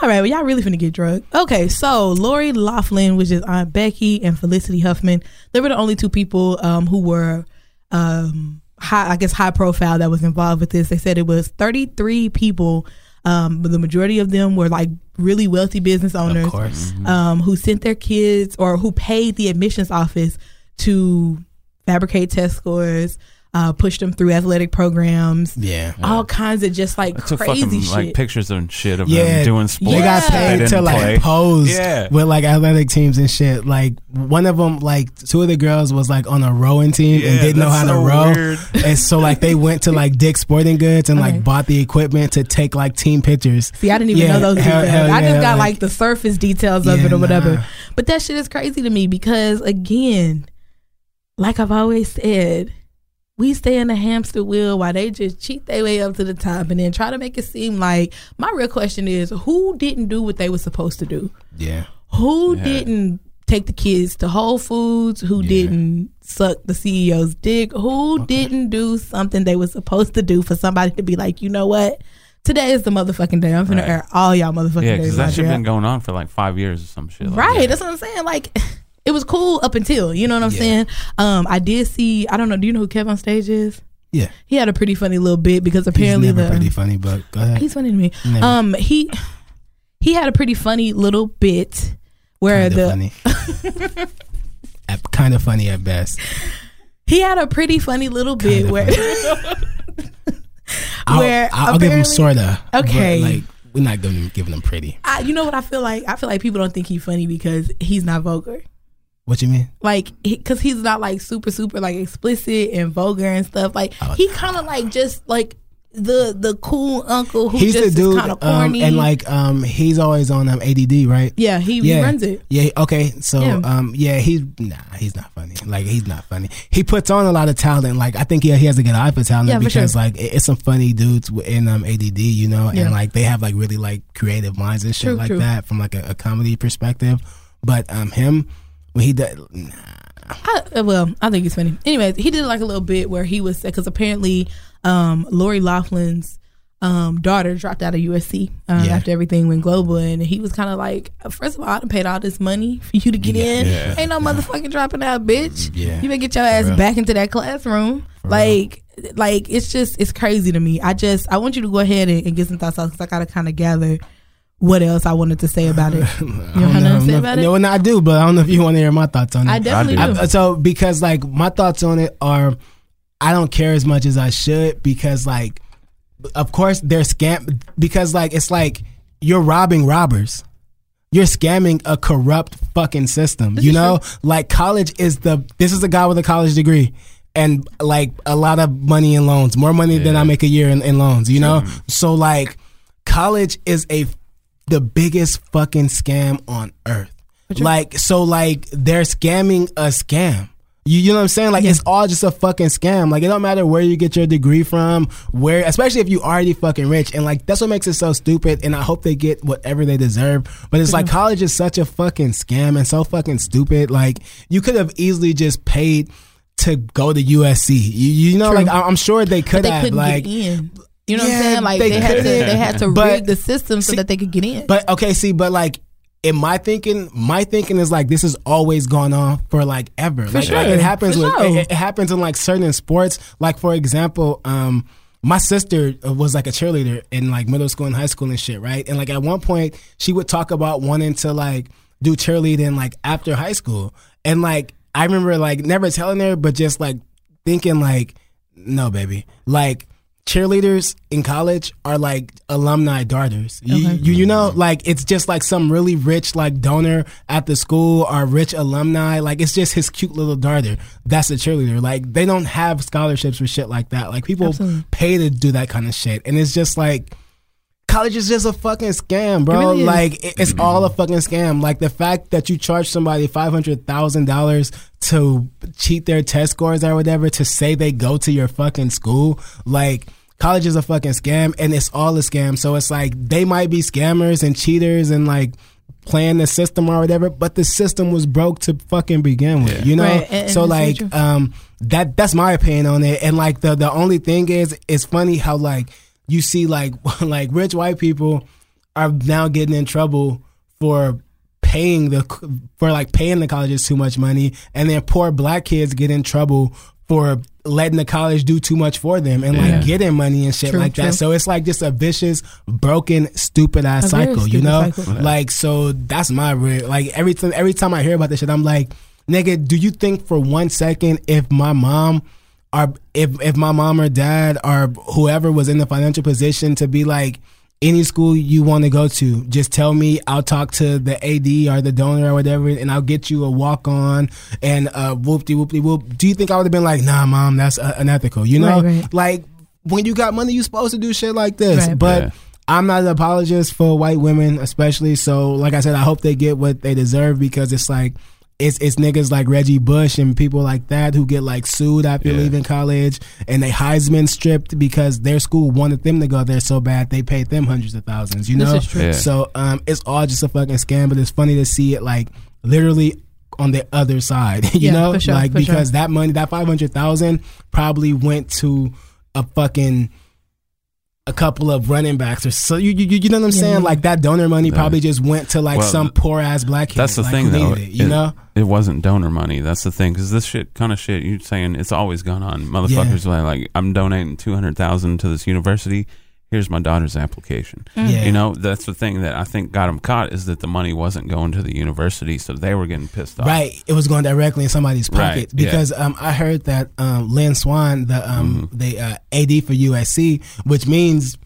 All right, well, y'all really finna get drugged. Okay, so Lori Laughlin, which is Aunt Becky, and Felicity Huffman, they were the only two people um, who were, um, high, I guess, high profile that was involved with this. They said it was 33 people, um, but the majority of them were like really wealthy business owners Of course. um, who sent their kids or who paid the admissions office to fabricate test scores, uh, push them through athletic programs, Yeah. all kinds of just like I took crazy fucking shit. like pictures and shit of Yeah, them doing sports. They got paid didn't to like play. pose Yeah. with like athletic teams and shit. Like one of them, like two of the girls was like on a rowing team and didn't know how that's to row. weird. And so like they went to like Dick's Sporting Goods and Okay. like bought the equipment to take like team pictures. See, I didn't even Yeah, know those hell- details. hell I just yeah, got like- like, the surface details of Yeah, it or whatever. nah. But that shit is crazy to me because again, like I've always said, we stay in the hamster wheel while they just cheat their way up to the top and then try to make it seem like my real question is who didn't do what they were supposed to do? Yeah. Who Yeah. didn't take the kids to Whole Foods? Who Yeah. didn't suck the CEO's dick? Who didn't do something they were supposed to do for somebody to be like, you know what? Today is the motherfucking day. I'm gonna Right. air all y'all motherfucking Yeah, days. because that out shit been going on for like five years or some shit. Like right. that. That's what I'm saying. Like, it was cool up until you know what I'm Yeah. saying. Um, I did see. I don't know. Do you know who KevOnStage is? Yeah. He had a pretty funny little bit because He's apparently never the pretty funny, but go ahead. he's funny to me. Never. Um, he he had a pretty funny little bit where Kinda the funny. Kind of funny at best. he had a pretty funny little bit Kinda where I'll, Where I'll, I'll give him sorta. Okay. like we're not giving him giving him pretty. I, you know what I feel like. I feel like people don't think he's funny because he's not vulgar. What you mean? Like, because he's not like super super like explicit and vulgar and stuff. Like Oh, he kind of like just like the the cool uncle who he's just the dude, kind of um, corny and like um, he's always on um, ADD, right? yeah he, he runs it. Yeah. Okay. So Yeah. um, yeah, he's nah, he's not funny. Like he's not funny. He puts on a lot of talent. Like I think yeah, he has a good eye for talent Yeah, for because sure. like it's some funny dudes in um ADD, you know, Yeah. and like they have like really like creative minds and shit True, like true. that from like a, a comedy perspective. But um, him when he does, nah, I, uh, well, I think it's funny. Anyways, he did like a little bit where he was because apparently, um, Lori Laughlin's um, daughter dropped out of USC um, Yeah. after everything went global, and he was kind of like, first of all, I done paid all this money for you to get Yeah, in. yeah. Ain't no motherfucking dropping out, bitch. Yeah. you better get your ass real. back into that classroom. like, like it's just it's crazy to me. I just I want you to go ahead and, and get some thoughts out because I gotta kind of gather what else I wanted to say about it. I have don't nothing know, to say I don't about if- it? No, no, I do, but I don't know if you want to hear my thoughts on it. I definitely I do. do. I- so because like my thoughts on it are I don't care as much as I should because like of course they're scam because like it's like you're robbing robbers. You're scamming a corrupt fucking system. you is know? Like college is the this is a guy with a college degree and like a lot of money in loans. More money than I make a year in, in loans, you know? So like college is a the biggest fucking scam on earth. Like so, like they're scamming a scam. You, you know what I'm saying? Like Yeah. it's all just a fucking scam. Like it don't matter where you get your degree from, where especially if you already fucking rich. And like that's what makes it so stupid. And I hope they get whatever they deserve. But it's like college is such a fucking scam and so fucking stupid. Like you could have easily just paid to go to USC. You, you know, True. like I'm sure they could they have. Like. You know what I'm saying? Like they they, had to they had to But- rig the system so see- that they could get in. But okay, see, but like in my thinking, my thinking is like this has always gone on for like ever. like, sure. like, it happens For with sure. it, it happens in like certain sports. Like for example, um, my sister was like a cheerleader in like middle school and high school and shit, right? And like at one point, she would talk about wanting to like do cheerleading like after high school, and like I remember like never telling her, but just like thinking like, no, baby, like cheerleaders in college are like alumni darters. You, Okay. you you know like it's just like some really rich like donor at the school or rich alumni. Like it's just his cute little daughter. That's a cheerleader. Like they don't have scholarships for shit like that. Like people Absolutely. pay to do that kind of shit, and it's just like. College is just a fucking scam, bro. It really like it- it's all a fucking scam. Like the fact that you charge somebody five hundred thousand dollars to cheat their test scores or whatever to say they go to your fucking school, like college is a fucking scam, and it's all a scam. So it's like they might be scammers and cheaters and like playing the system or whatever, but the system was broke to fucking begin with. Yeah. You know, Right, and- and so it's like um that that's my opinion on it and like the the only thing is it's funny how like you see like like rich white people are now getting in trouble for paying the for like paying the colleges too much money and then poor black kids get in trouble for letting the college do too much for them and Yeah. like getting money and shit True, like true. that so it's like just a vicious broken stupid ass A very cycle you know cycle. like so that's my real like every time every time I hear about this shit, I'm like, nigga, do you think for one second if my mom or if if my mom or dad or whoever was in the financial position to be like any school you want to go to, just tell me. I'll talk to the AD or the donor or whatever, and I'll get you a walk on and uh, whoop de whoop de whoop. Do you think I would have been like, nah, mom, that's uh, unethical? You know, Right, right. like when you got money, you supposed to do shit like this. Right. But Yeah. I'm not an apologist for white women, especially. So, like I said, I hope they get what they deserve because it's like it's it's niggas like Reggie Bush and people like that who get like sued after Yeah. leaving college and they Heisman stripped because their school wanted them to go there so bad they paid them hundreds of thousands. You This know, is true. Yeah. so um, it's all just a fucking scam. But it's funny to see it like literally on the other side. you Yeah, know, for sure, like for because sure. that money, that five hundred thousand, probably went to a fucking a couple of running backs or so you you, you know what I'm saying? yeah. Like that donor money Yeah. probably just went to like Well, some poor ass black kid. That's the like, thing, though. It, you It- know? It wasn't donor money. That's the thing, because this shit, kind of shit, you're saying it's always gone on. Motherfuckers like, like, I'm donating two hundred thousand to this university. Here's my daughter's application. Yeah. You know, that's the thing that I think got them caught is that the money wasn't going to the university, so they were getting pissed off. Right, it was going directly in somebody's pocket Right, yeah. because um, I heard that um, Lynn Swann, the um, Mm-hmm. the uh, AD for USC, which means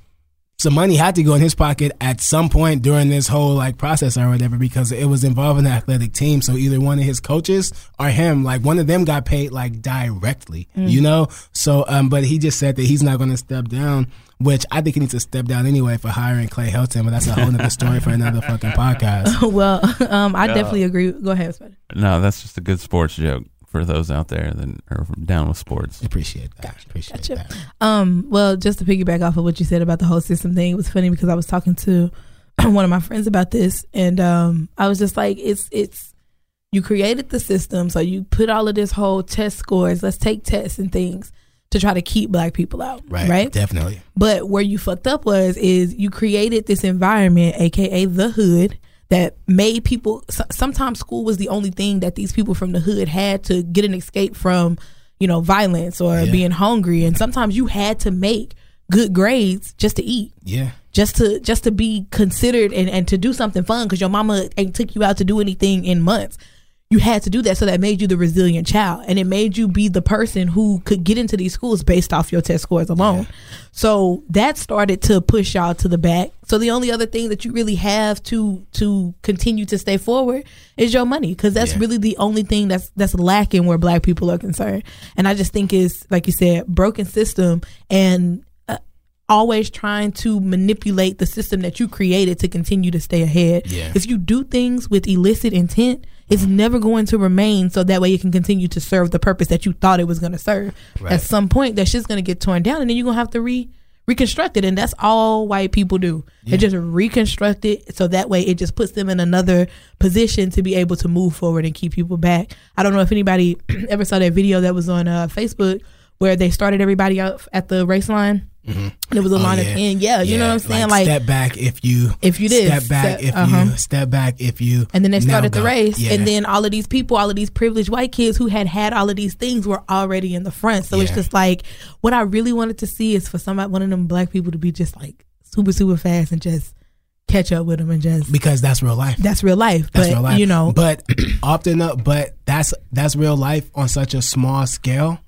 some money had to go in his pocket at some point during this whole like process or whatever because it was involving the athletic team. So either one of his coaches or him, like one of them got paid like directly, Mm. you know. So, um, but he just said that he's not going to step down. Which I think he needs to step down anyway for hiring Clay Helton, but that's a whole other story for another fucking podcast. well, um, I definitely agree. Go ahead, Spider. No, that's just a good sports joke for those out there that are down with sports. Appreciate that. Appreciate Gotcha. that. Um, well, just to piggyback off of what you said about the whole system thing, it was funny because I was talking to one of my friends about this, and um, I was just like, "It's it's you created the system, so you put all of this whole test scores. Let's take tests and things to try to keep black people out, Right. right? Definitely. But where you fucked up was is you created this environment, aka the hood, that made people. Sometimes school was the only thing that these people from the hood had to get an escape from, you know, violence or Yeah. being hungry, and sometimes you had to make good grades just to eat. Yeah. Just to just to be considered and, and to do something fun because your mama ain't took you out to do anything in months. You had to do that, so that made you the resilient child, and it made you be the person who could get into these schools based off your test scores alone. So that started to push y'all to the back. So the only other thing that you really have to to continue to stay forward is your money, because that's Yeah. really the only thing that's that's lacking where Black people are concerned. And I just think is like you said, broken system and. Uh, always trying to manipulate the system that you created to continue to stay ahead. Yeah. If you do things with illicit intent, it's never going to remain so that way it can continue to serve the purpose that you thought it was going to serve. Right. At some point, that shit's going to get torn down, and then you're going to have to re reconstruct it, and that's all white people do. They just reconstruct it so that way it just puts them in another position to be able to move forward and keep people back. I don't know if anybody ever saw that video that was on uh, Facebook where they started everybody out at the race line. And it was a Oh, line at yeah. the end. Yeah, you know what I'm saying? Like, step back if you If you did, step back step- if uh-huh. you step back if you and then they started the race, Yeah. and then all of these people, all of these privileged white kids who had had all of these things were already in the front. So it's just like what I really wanted to see is for somebody, one of them black people, to be just like super, super fast and just catch up with them and just because that's real life. that's real life. That's but real life. you know, but often, uh, but that's that's real life on such a small scale.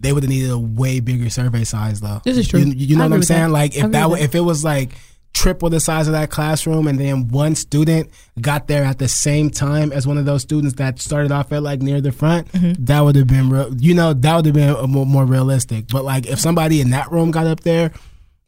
They would have needed a way bigger survey size, though. Mm-hmm. This is true. You, you know I what I'm saying? that. Like if that with if it was like triple the size of that classroom, and then one student got there at the same time as one of those students that started off at like near the front, Mm-hmm. that would have been real. You know, that would have been a more, more realistic. But like if somebody in that room got up there.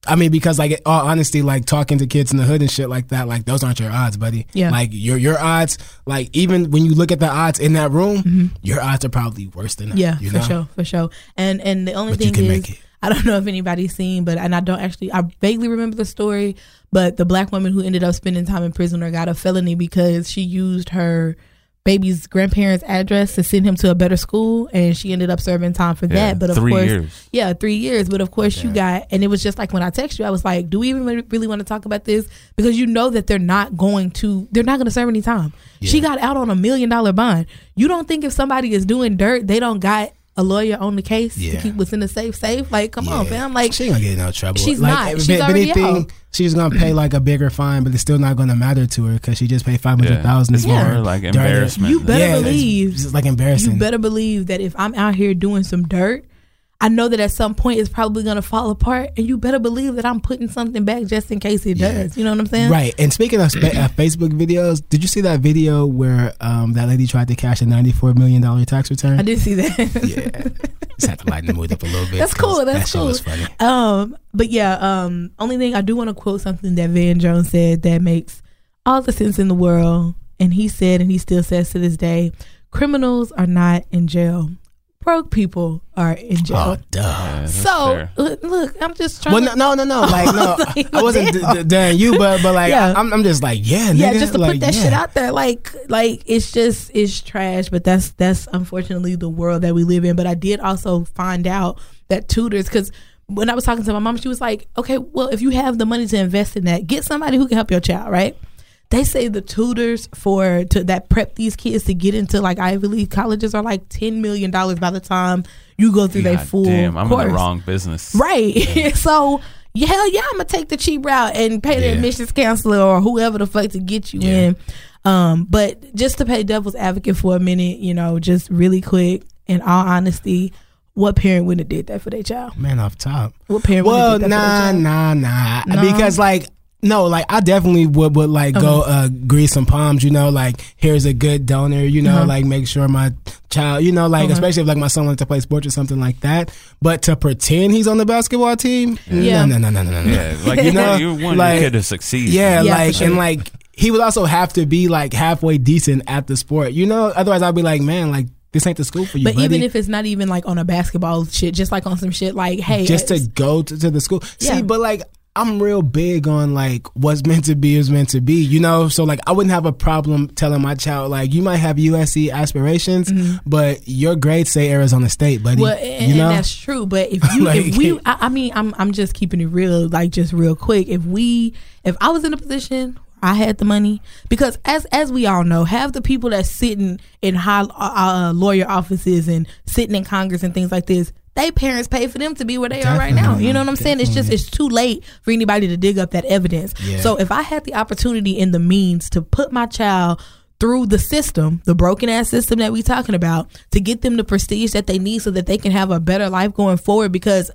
I mean, because like, all honesty, like talking to kids in the hood and shit like that, like those aren't your odds, buddy. Yeah. Like your your odds, like even when you look at the odds in that room, your odds are probably worse than that. Mm-hmm. Yeah, you for sure, for sure. And and the only But thing is. I don't know if anybody's seen, but and I don't actually, I vaguely remember the story. But the black woman who ended up spending time in prison or got a felony because she used her baby's grandparents' address to send him to a better school, and she ended up serving time for Yeah, that. But of three course, years. yeah, three years. But of course, you got, and it was just like when I text you, I was like, "Do we even really- really want to talk about this?" Because you know that they're not going to, they're not going to serve any time. She got out on a million dollar bond. You don't think if somebody is doing dirt, they don't got a lawyer on the case Yeah. to keep what's in the safe safe? Like, come on, fam. Like, she ain't gonna get in no trouble. She's like, not. if- She's if already anything, out. she's gonna pay like a bigger fine, but it's still not gonna matter to her because she just paid five hundred thousand. It's more like embarrassment. You better yeah, it's- believe- it's just like embarrassing. you better believe that if I'm out here doing some dirt, I know that at some point it's probably gonna fall apart, and you better believe that I'm putting something back just in case it Yeah. does. You know what I'm saying? Right. And speaking of spa- uh, Facebook videos, did you see that video where um, that lady tried to cash a $94 million tax return? I did see that. Yeah. Just had to lighten the mood up a little bit. That's cool. That's that show cool. was funny. Um, but yeah, um, only thing I do want to quote something that Van Jones said that makes all the sense in the world, and he said, and he still says to this day, criminals are not in jail. Broke people are in Oh, jail. duh. Yeah, so look, look, I'm just trying. Well, to, no, no, no, no. Like, no, Like, I wasn't d- d- done you, but but like, Yeah. I'm, I'm just like, yeah, yeah, just to like, put that yeah. shit out there, like, like it's just it's trash. But that's that's unfortunately the world that we live in. But I did also find out that tutors, because when I was talking to my mom, she was like, "Okay, well, if you have the money to invest in that, get somebody who can help your child, right?" They say the tutors for to that prep these kids to get into like Ivy League colleges are like ten million dollars by the time you go through their full damn, I'm course. in the wrong business. Right. so yeah, hell yeah, I'm gonna take the cheap route and pay the Yeah. admissions counselor or whoever the fuck to get you Yeah. in. Um, but just to pay devil's advocate for a minute, you know, just really quick, in all honesty, what parent wouldn't have did that for their child? Man, off top. What parent Well, wouldn't have did that for nah, their child? nah, nah. No? Because like, no, like I definitely would would like go Uh-huh. uh grease some palms. You know, like here's a good donor. You know, Uh-huh. like make sure my child. You know, like Uh-huh. especially if like my son wants to play sports or something like that. But to pretend he's on the basketball team, Yeah. no, no, no, no, no, no. Yeah, like you You know, know, you want like- your kid to succeed. Yeah, Yeah, like sure. and like he would also have to be like halfway decent at the sport. You know, otherwise I'd be like, man, like this ain't the school for you. But buddy. even if it's not even like on a basketball shit, just like on some shit like, hey, just to go to, to the school. Yeah. See, but like I'm real big on like what's meant to be is meant to be, you know. So like I wouldn't have a problem telling my child like you might have USC aspirations, but your grades say Arizona State, buddy. Mm-hmm. Well, and, you know, and that's true. But if you, Like- if we, I, I mean, I'm, I'm just keeping it real, like just real quick. If we, if I was in a position, I had the money because as as we all know, have the people that's sitting in high uh, uh, lawyer offices and sitting in Congress and things like this. They parents pay for them to be where they are right now. You know what I'm saying? It's just it's too late for anybody to dig up that evidence. Yeah. So if I had the opportunity and the means to put my child through the system, the broken ass system that we talking about, to get them the prestige that they need so that they can have a better life going forward. Because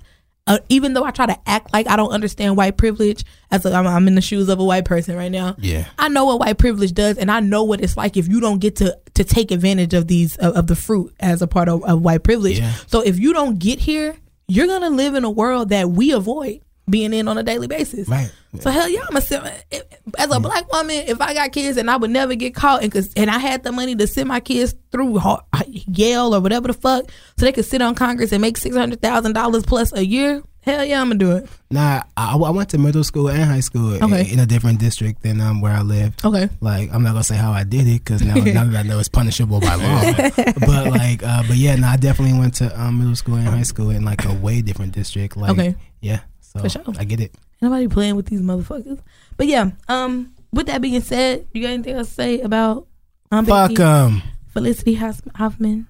uh, even though I try to act like I don't understand white privilege, as a, I'm, I'm in the shoes of a white person right now. Yeah. I know what white privilege does, and I know what it's like if you don't get to to take advantage of these of, of the fruit as a part of, of white privilege. Yeah. So if you don't get here, you're gonna live in a world that we avoid. Being in on a daily basis. Right. So hell yeah, I'm a as a black woman, if I got kids and I would never get caught, and cause and I had the money to send my kids through Yale or whatever the fuck, so they could sit on Congress and make six hundred thousand dollars plus a year. Hell yeah, I'm gonna do it. Nah, I, I went to middle school and high school Okay. in, in a different district than um where I lived. Okay. Like I'm not gonna say how I did it because now, now that I know it's punishable by law. but like, uh, but yeah, no, I definitely went to um, middle school and high school in like a way different district. Like, Okay. yeah, so For sure. I get it. Nobody playing with these motherfuckers. But yeah, um, with that being said, you got anything else to say about um, Fuck um. Felicity Huffman?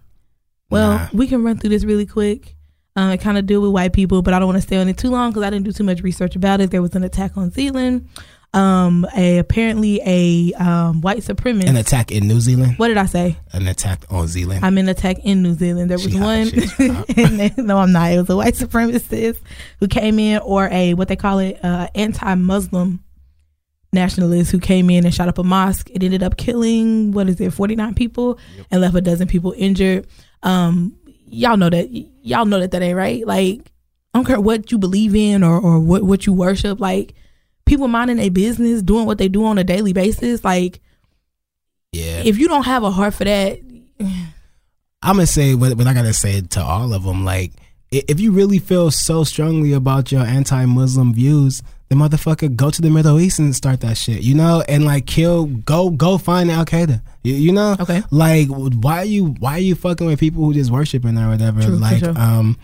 Well, Nah. we can run through this really quick. Um, it kind of deal with white people, but I don't want to stay on it too long because I didn't do too much research about it. There was an attack on Zealand. Um, a apparently a um, white supremacist. An attack in New Zealand. what did I say? An attack on Zealand. I'm an attack in New Zealand. There was She one. and then- no, I'm not. It was a white supremacist who came in, or a what they call it, uh, anti-Muslim nationalist who came in and shot up a mosque. It ended up killing what is it, 49 people, and left a dozen people injured. Um, y'all know that. Y'all know that that ain't right. Like, I don't care what you believe in or or what what you worship. Like, people minding their business, doing what they do on a daily basis. Like, yeah. if you don't have a heart for that, I'm gonna say what, what I gotta say to all of them. Like, if you really feel so strongly about your anti-Muslim views, then motherfucker, go to the Middle East and start that shit. You know, and like kill, go, go find Al Qaeda. You, you know, Okay. Like, why are you, why are you fucking with people who just worshiping or whatever? True, like, sure. um.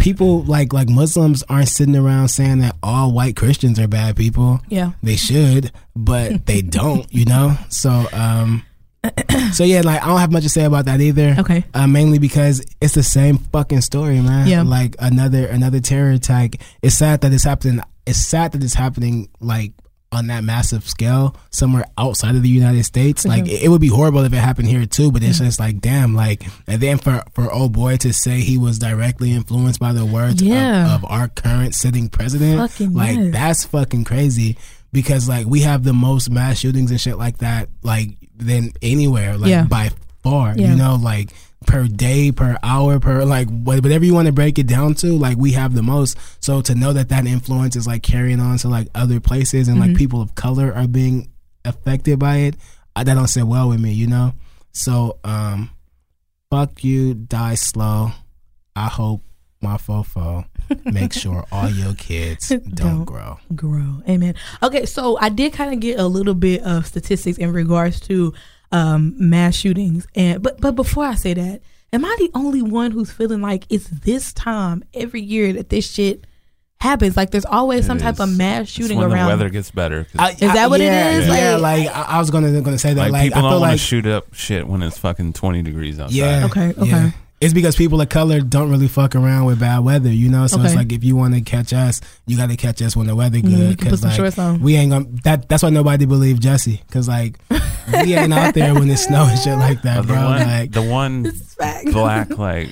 People like like Muslims aren't sitting around saying that all white Christians are bad people yeah. they should, but they don't, you know? So, um, so yeah, like I don't have much to say about that either. Okay. Uh, mainly because it's the same fucking story, man. Yeah. Like another another terror attack. It's sad that it's happening. It's sad that it's happening like on that massive scale somewhere outside of the United States. Like mm-hmm. it, it would be horrible if it happened here too. But it's mm-hmm. just like damn. Like and then for for old boy to say he was directly influenced by the words Yeah. of, of our current sitting president. Fucking like yes. that's fucking crazy because like we have the most mass shootings and shit like that like than anywhere like Yeah. by far Yeah. you know like per day per hour per like whatever you want to break it down to like we have the most so to know that that influence is like carrying on to like other places and Mm-hmm. like people of color are being affected by it uh, that don't sit well with me you know so um fuck you die slow i hope my fofo make sure all your kids don't, Don't. grow grow. Amen. Okay, so I did kind of get a little bit of statistics in regards to um, mass shootings, and but but before I say that, am I the only one who's feeling like it's this time every year that this shit happens? Like there's always some It type of is. mass It's shooting when around. the weather gets better. I- Is that what it yeah, is? Yeah, Like- like, I, I was gonna gonna say that. like, Like, people I don't feel want like to shoot up shit when it's fucking 20 degrees outside. yeah, Okay, okay. yeah. It's because people of color don't really fuck around with bad weather, you know. So it's like if you want to catch us, you got to catch us when the weather Mhm, good. can put some like, shorts on. we ain't gonna. That that's why nobody believed Jussie, because like we ain't out there when it's snow and shit like Uh, that, the bro. one, like the one This is fact. black like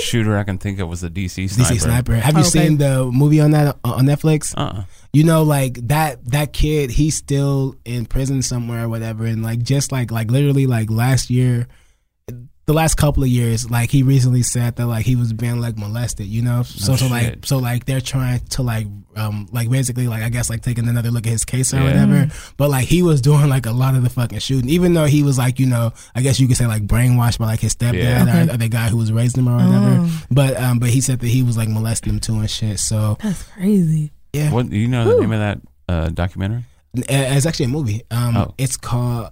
shooter I can think of was the DC sniper. DC sniper. Have you Oh, okay. seen the movie on that uh, on Netflix? Uh-uh. you know like that that kid he's still in prison somewhere or whatever and like just like like literally like last year the last couple of years like he recently said that like he was being like molested you know so so like so like they're trying to like um like basically like i guess like taking another look at his case or Yeah. whatever but like he was doing like a lot of the fucking shooting even though he was like you know i guess you could say like brainwashed by like his stepdad Yeah. Okay. or, or the guy who was raising him or whatever Oh. but um but he said that he was like molesting him too and shit so That's crazy. yeah What do you know the name of that uh, documentary? Uh, It's actually a movie. Um, Oh. it's called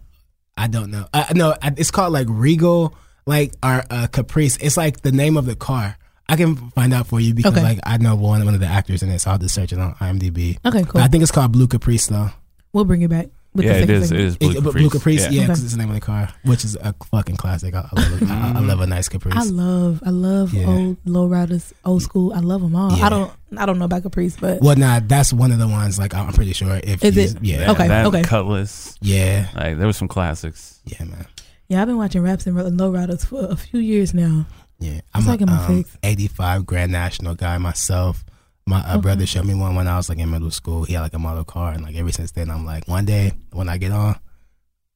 I don't know. Uh, no, it's called like Regal, like our uh, Caprice. It's like the name of the car. I can find out for you because Okay. like I know one one of the actors in it, so I'll just search it on IMDb. Okay, But cool. I think it's called Blue Caprice though. we'll bring it back. With yeah, the it second is. It segment. is Blue It- Caprice. Blue Caprice, yeah, Yeah. because it's the name of the car, which is a fucking classic. I, I love, it. I, I love a nice Caprice. I love, I love Yeah. old low riders, old school. I love them all. Yeah. I don't, I don't know about Caprice, but well, nah, that's one of the ones. Like I'm pretty sure if Is you- it? Yeah, That- Okay, that okay. Cutlass. yeah, Like there was some classics. yeah, man. Yeah, I've been watching raps and low riders for a few years now. Yeah, I'm like a my um, fix. 85 Grand National guy myself. My uh, Okay. brother showed me one when I was like in middle school. He had like a model car, and like ever since then, I'm like, one day when I get on,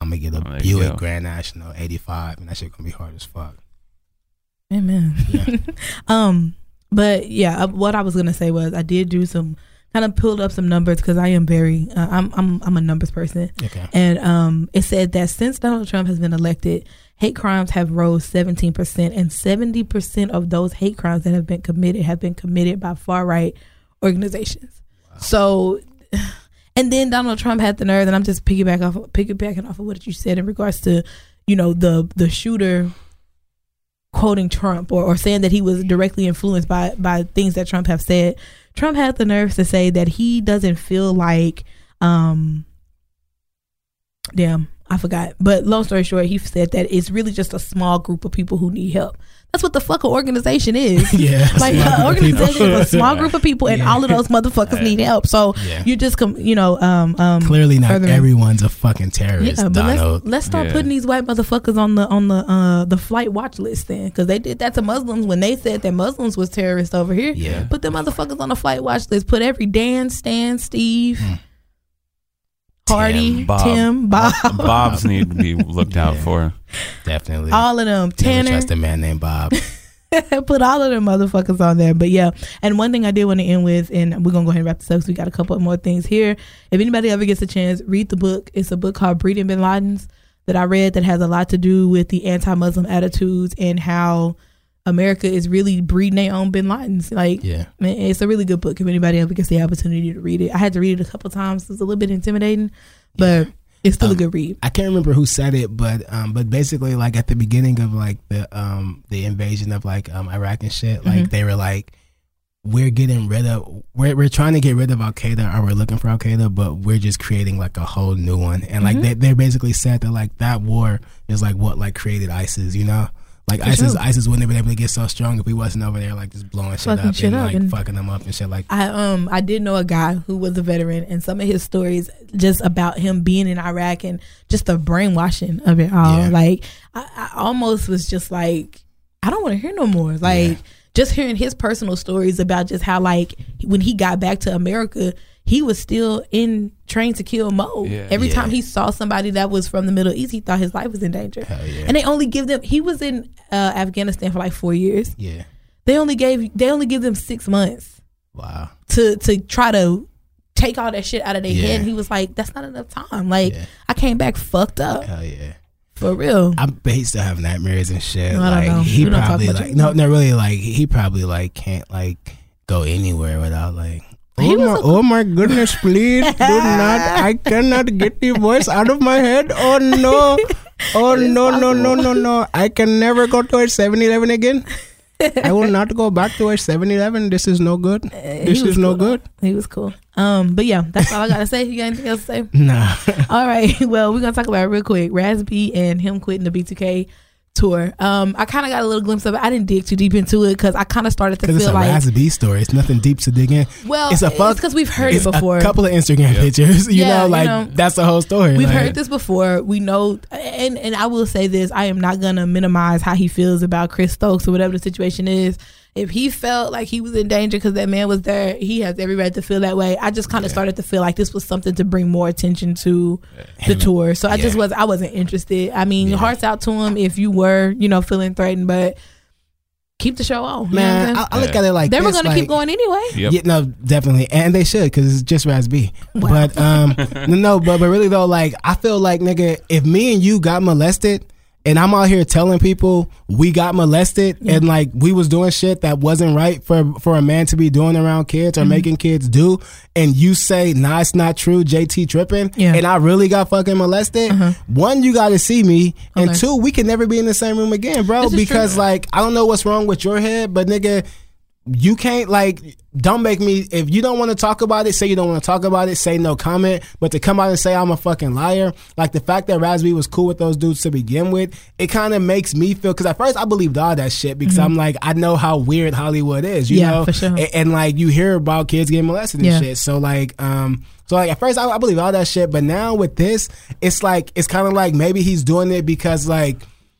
I'm gonna get a Oh, Buick. Grand National 85, and that shit gonna be hard as fuck. Amen. Yeah. um, but yeah, uh, what I was gonna say was I did do some kind of pulled up some numbers because I am very uh, I'm I'm I'm a numbers person. Okay. And um, it said that since Donald Trump has been elected, hate crimes have rose 17 percent, and 70 percent of those hate crimes that have been committed have been committed by far right organizations. So. And then Donald Trump had the nerve, and I'm just piggyback off, piggybacking off of what you said in regards to, you know, the the shooter quoting Trump or, or saying that he was directly influenced by by things that Trump have said. Trump had the nerve to say that he doesn't feel like um damn, I forgot. But long story short, he said that it's really just a small group of people who need help. That's what the fuck an organization is. Yeah, like an group of people. organization is a small group of people, and Yeah. all of those motherfuckers need help. So Yeah. you just come, you know, um, um, Clearly, not further- everyone's a fucking terrorist, yeah, but Donald. let's let's start Yeah. putting these white motherfuckers on the on the uh the flight watch list then, because they did that to Muslims when they said that Muslims was terrorists over here. Yeah. put them motherfuckers on the flight watch list. Put every Dan, Stan, Steve, Hardy, Tim, Tim, Bob. Bob, Bobs need to be looked out Yeah. for. Definitely. all of them, Never Tanner. trust a man named Bob. put all of them motherfuckers on there. But yeah, and one thing I did want to end with, and we're gonna go ahead and wrap this up. 'cause we got a couple of more things here. If anybody ever gets a chance, read the book. It's a book called Breeding Bin Ladens that I read that has a lot to do with the anti-Muslim attitudes and how America is really breeding their own Bin Ladens. Like, Yeah. man, it's a really good book. If anybody ever gets the opportunity to read it, I had to read it a couple times. It was a little bit intimidating, but it's still a Um, good read. I can't remember who said it, but um, but basically, like at the beginning of like the um the invasion of like um Iraq and shit, like Mhm. they were like, we're getting rid of we're we're trying to get rid of Al Qaeda or we're looking for Al Qaeda, but we're just creating like a whole new one, and like Mhm. they they basically said that like that war is like what like created ISIS, you know. Like For ISIS, sure. ISIS wouldn't have been able to get so strong if we wasn't over there like just blowing shit Fucking up shit and up like and- fucking them up and shit like. I um I did know a guy who was a veteran and some of his stories just about him being in Iraq and just the brainwashing of it all. Yeah. Like I, I almost was just like I don't want to hear no more. Like Yeah. just hearing his personal stories about just how like when he got back to America, he was still in train to kill mode. Yeah. Every Yeah. time he saw somebody that was from the Middle East, he thought his life was in danger. Yeah. And they only give them. He was in uh, Afghanistan for like four years. Yeah. They only gave. They only give them six months Wow. to to try to take all that shit out of their head. And he was like, "That's not enough time. Like. I came back fucked up Hell yeah. for real." I bet he still have nightmares and shit. I don't like know. he We probably like no, no, really like he probably like can't like go anywhere without like. He Oh my, oh my goodness! Please do not. I cannot get the voice out of my head. Oh no! Oh no! No! No! No! No! I can never go to a 7-Eleven again. I will not go back to a 7-Eleven. This is no good. Uh, This is no cool, though. good. He was cool. Um, but yeah, that's all I gotta say. You got anything else to say? Nah. All right. Well, we're gonna talk about it real quick. Raz B and him quitting the B2K tour. Um, I kind of got a little glimpse of it. I didn't dig too deep into it because I kind of started to Because it's feel a like, Raz B story. It's nothing deep to dig in. well, it's a fuck- because we've heard it's it before. A couple of Instagram Yeah. pictures. You Yeah, know, you like know. that's the whole story. We've like, heard this before. We know, and and I will say this: I am not gonna minimize how he feels about Chris Stokes or whatever the situation is. If he felt like he was in danger because that man was there, he has every right to feel that way. I just kind of started to feel like this was something to bring more attention to the tour. So I just was I wasn't interested. I mean, Yeah. hearts out to him if you were, you know, feeling threatened, but keep the show on. You know what I'm Man. I, I look at it like they were this, gonna keep going anyway. Yep. Yeah, no, definitely, and they should because it's just Raz B. Wow. But um, no, but but really though, like I feel like nigga, if me and you got molested, and I'm out here telling people we got molested, and like we was doing shit that wasn't right for for a man to be doing around kids Mm-hmm. or making kids do, and you say nah, it's not true, JT tripping, Yeah. Uh-huh. and I really got fucking molested. One, you got to see me, and two, we can never be in the same room again, bro, because true. like I don't know what's wrong with your head, but nigga you can't like don't make me if you don't want to talk about it say you don't want to talk about it say no comment but to come out and say i'm a fucking liar like the fact that Raz B was cool with those dudes to begin with it kind of makes me feel because at first i believed all that shit because i'm like i know how weird hollywood is you Mm-hmm. Yeah, know for sure. and, and, like you hear about kids getting molested and Yeah. shit so like um so like at first I, I believe all that shit but now with this it's like it's kind of like maybe he's doing it because like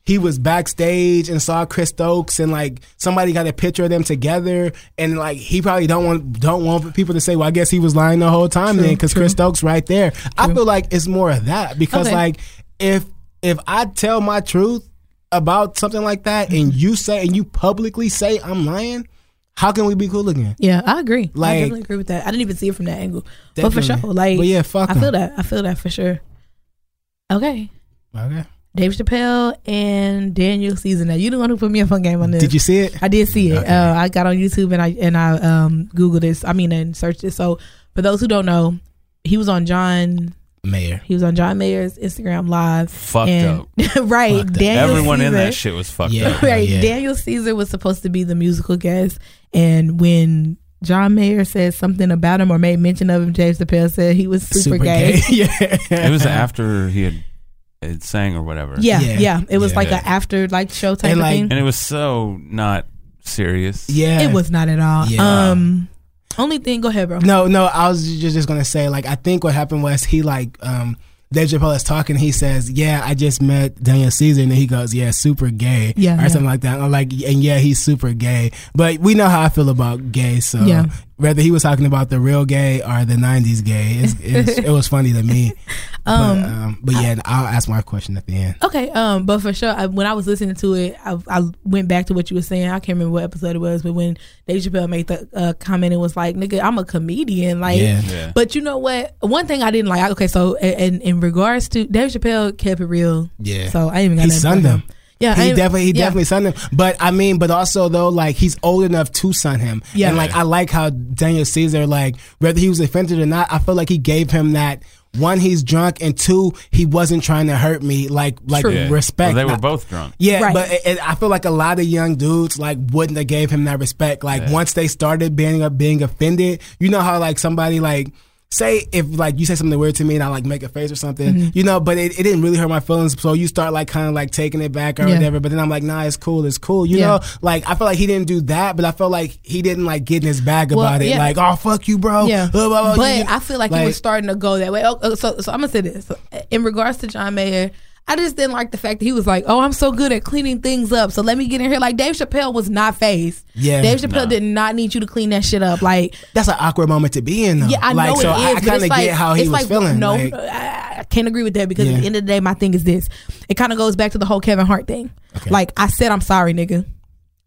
he was backstage and saw Chris Stokes and like somebody got a picture of them together and like he probably don't want don't want people to say well I guess he was lying the whole time True, then because. Chris Stokes right there. I feel like it's more of that because Okay. like if if I tell my truth about something like that and mm-hmm. you say and you publicly say I'm lying. how can we be cool again? Yeah, I agree. Like, I definitely agree with that. I didn't even see it from that angle, but for sure, like, But yeah, fuck I feel that. I feel that for sure. Okay, Okay. Dave Chappelle and Daniel Caesar. Now you the one who put me up on game on this. Did you see it? I did see it. Okay. Uh, I got on YouTube and I and I um googled this. I mean, and searched it. So for those who don't know, he was on John. Mayer. He was on John Mayer's Instagram live. Fucked and, up. right, Fucked up. Daniel Everyone in that shit was fucked Yeah. up. right. yeah. Daniel Caesar was supposed to be the musical guest, and when John Mayer said something about him or made mention of him, James Chappelle said he was super, gay. yeah. It was after he had, had sang or whatever. Yeah, Yeah. yeah, It was Yeah. like an after like show type And, of like- thing. And it was so not serious. Yeah. It was not at all. Yeah. Um, only thing. Go ahead, bro. No, no, I was just, just gonna say, like, I think what happened was he like um Dave Chappelle is talking, he says, Yeah, I just met Daniel Caesar and then he goes, Yeah, super gay. Yeah, Or yeah. something like that. I'm like, and yeah, he's super gay. But we know how I feel about gay, so Yeah. Whether he was talking about the real gay or the nineties gay, it's, it's, it was funny to me. Um, but, um, but yeah, I'll ask my question at the end. Okay, um, but for sure, I, when I was listening to it, I, I went back to what you were saying. I can't remember what episode it was, but when Dave Chappelle made the uh, comment, it was like, "Nigga, I'm a comedian." Like, Yeah. Yeah. but you know what? One thing I didn't like. Okay, so in in regards to Dave Chappelle, kept it real. Yeah. So I ain't even got He nothing sunned him. Yeah, he ain't- definitely he yeah. definitely son him. But I mean, but also though, like he's old enough to son him. Yeah. And like I like how Daniel Caesar, like whether he was offended or not, I feel like he gave him that one, he's drunk, and two, he wasn't trying to hurt me. Like like Yeah. respect. Well, they were both drunk. yeah, Right. but it, it- I feel like a lot of young dudes like wouldn't have gave him that respect. Like Yeah. once they started being up being offended, you know how like somebody like say if like you say something weird to me and I like make a face or something, Mm-hmm. you know, but it, it didn't really hurt my feelings. So you start like kind of like taking it back or Yeah. whatever. But then I'm like, nah, it's cool, it's cool. You Yeah. know, like I feel like he didn't do that, but I felt like he didn't like get in his bag Well, about it. yeah. Like, oh fuck you, bro. Yeah, blah, blah, blah. but You- I feel like, like- he was starting to go that way. Oh, oh, so, so I'm gonna say this in regards to John Mayer. I just didn't like the fact that he was like, "Oh, I'm so good at cleaning things up, so let me get in here." Like Dave Chappelle was not phased. Yeah. Dave Chappelle No. did not need you to clean that shit up. Like, that's an awkward moment to be in though. yeah, I like, know so it is. I, I kind it's of like, get how he it's was like, feeling. No, like, I I can't agree with that because Yeah. at the end of the day, my thing is this: it kind of goes back to the whole Kevin Hart thing. Okay. Like I said, I'm sorry, nigga.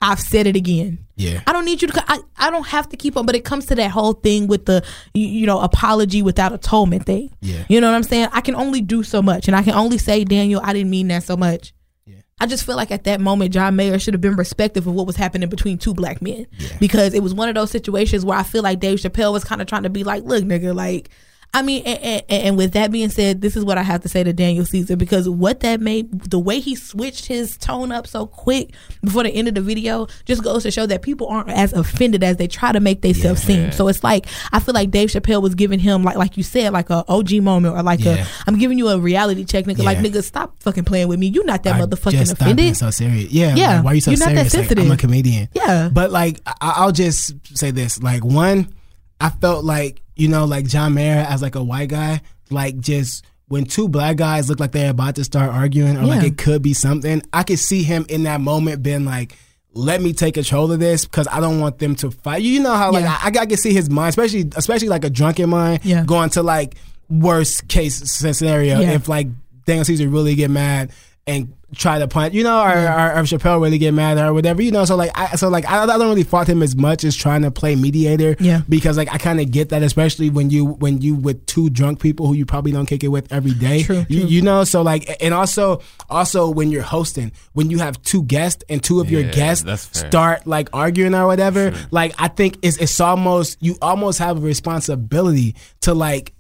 I've said it again. yeah. I don't need you to. I, I don't have to keep on. But it comes to that whole thing with the you, you know apology without atonement thing. Yeah. You know what I'm saying? I can only do so much, and I can only say, Daniel, I didn't mean that so much. Yeah. I just feel like at that moment, John Mayer should have been respectful of what was happening between two black men, because it was one of those situations where I feel like Dave Chappelle was kind of trying to be like, "Look, nigga, like." I mean, and, and, and with that being said, this is what I have to say to Daniel Caesar because what that made, the way he switched his tone up so quick before the end of the video, just goes to show that people aren't as offended as they try to make themselves seem. So it's like I feel like Dave Chappelle was giving him like, like you said, like a OG moment or like Yeah. a I'm giving you a reality check, nigga. Like nigga, stop fucking playing with me. You're not that I motherfucking just stop being so serious. Yeah, Yeah, like, why are you so you're not that serious? Like, I'm a comedian. Yeah. but like I- I'll just say this: like one, I felt like you know, like John Mayer as like a white guy, like just when two black guys look like they're about to start arguing or like it could be something, I could see him in that moment being like. Let me take control of this because I don't want them to fight. You know how like Yeah. I, I can see his mind, especially especially like a drunken mind, Yeah. going to like worst case scenario Yeah. if like Daniel Caesar really get mad and try to punch, you know, or, or, or Chappelle really get mad or whatever, you know. So like, I, so like, I, I don't really fault him as much as trying to play mediator, Yeah. Because like, I kind of get that, especially when you when you with two drunk people who you probably don't kick it with every day, True, You, true. you know. So like, and also also when you're hosting, when you have two guests and two of your guests start like arguing or whatever, like I think it's it's almost you almost have a responsibility to like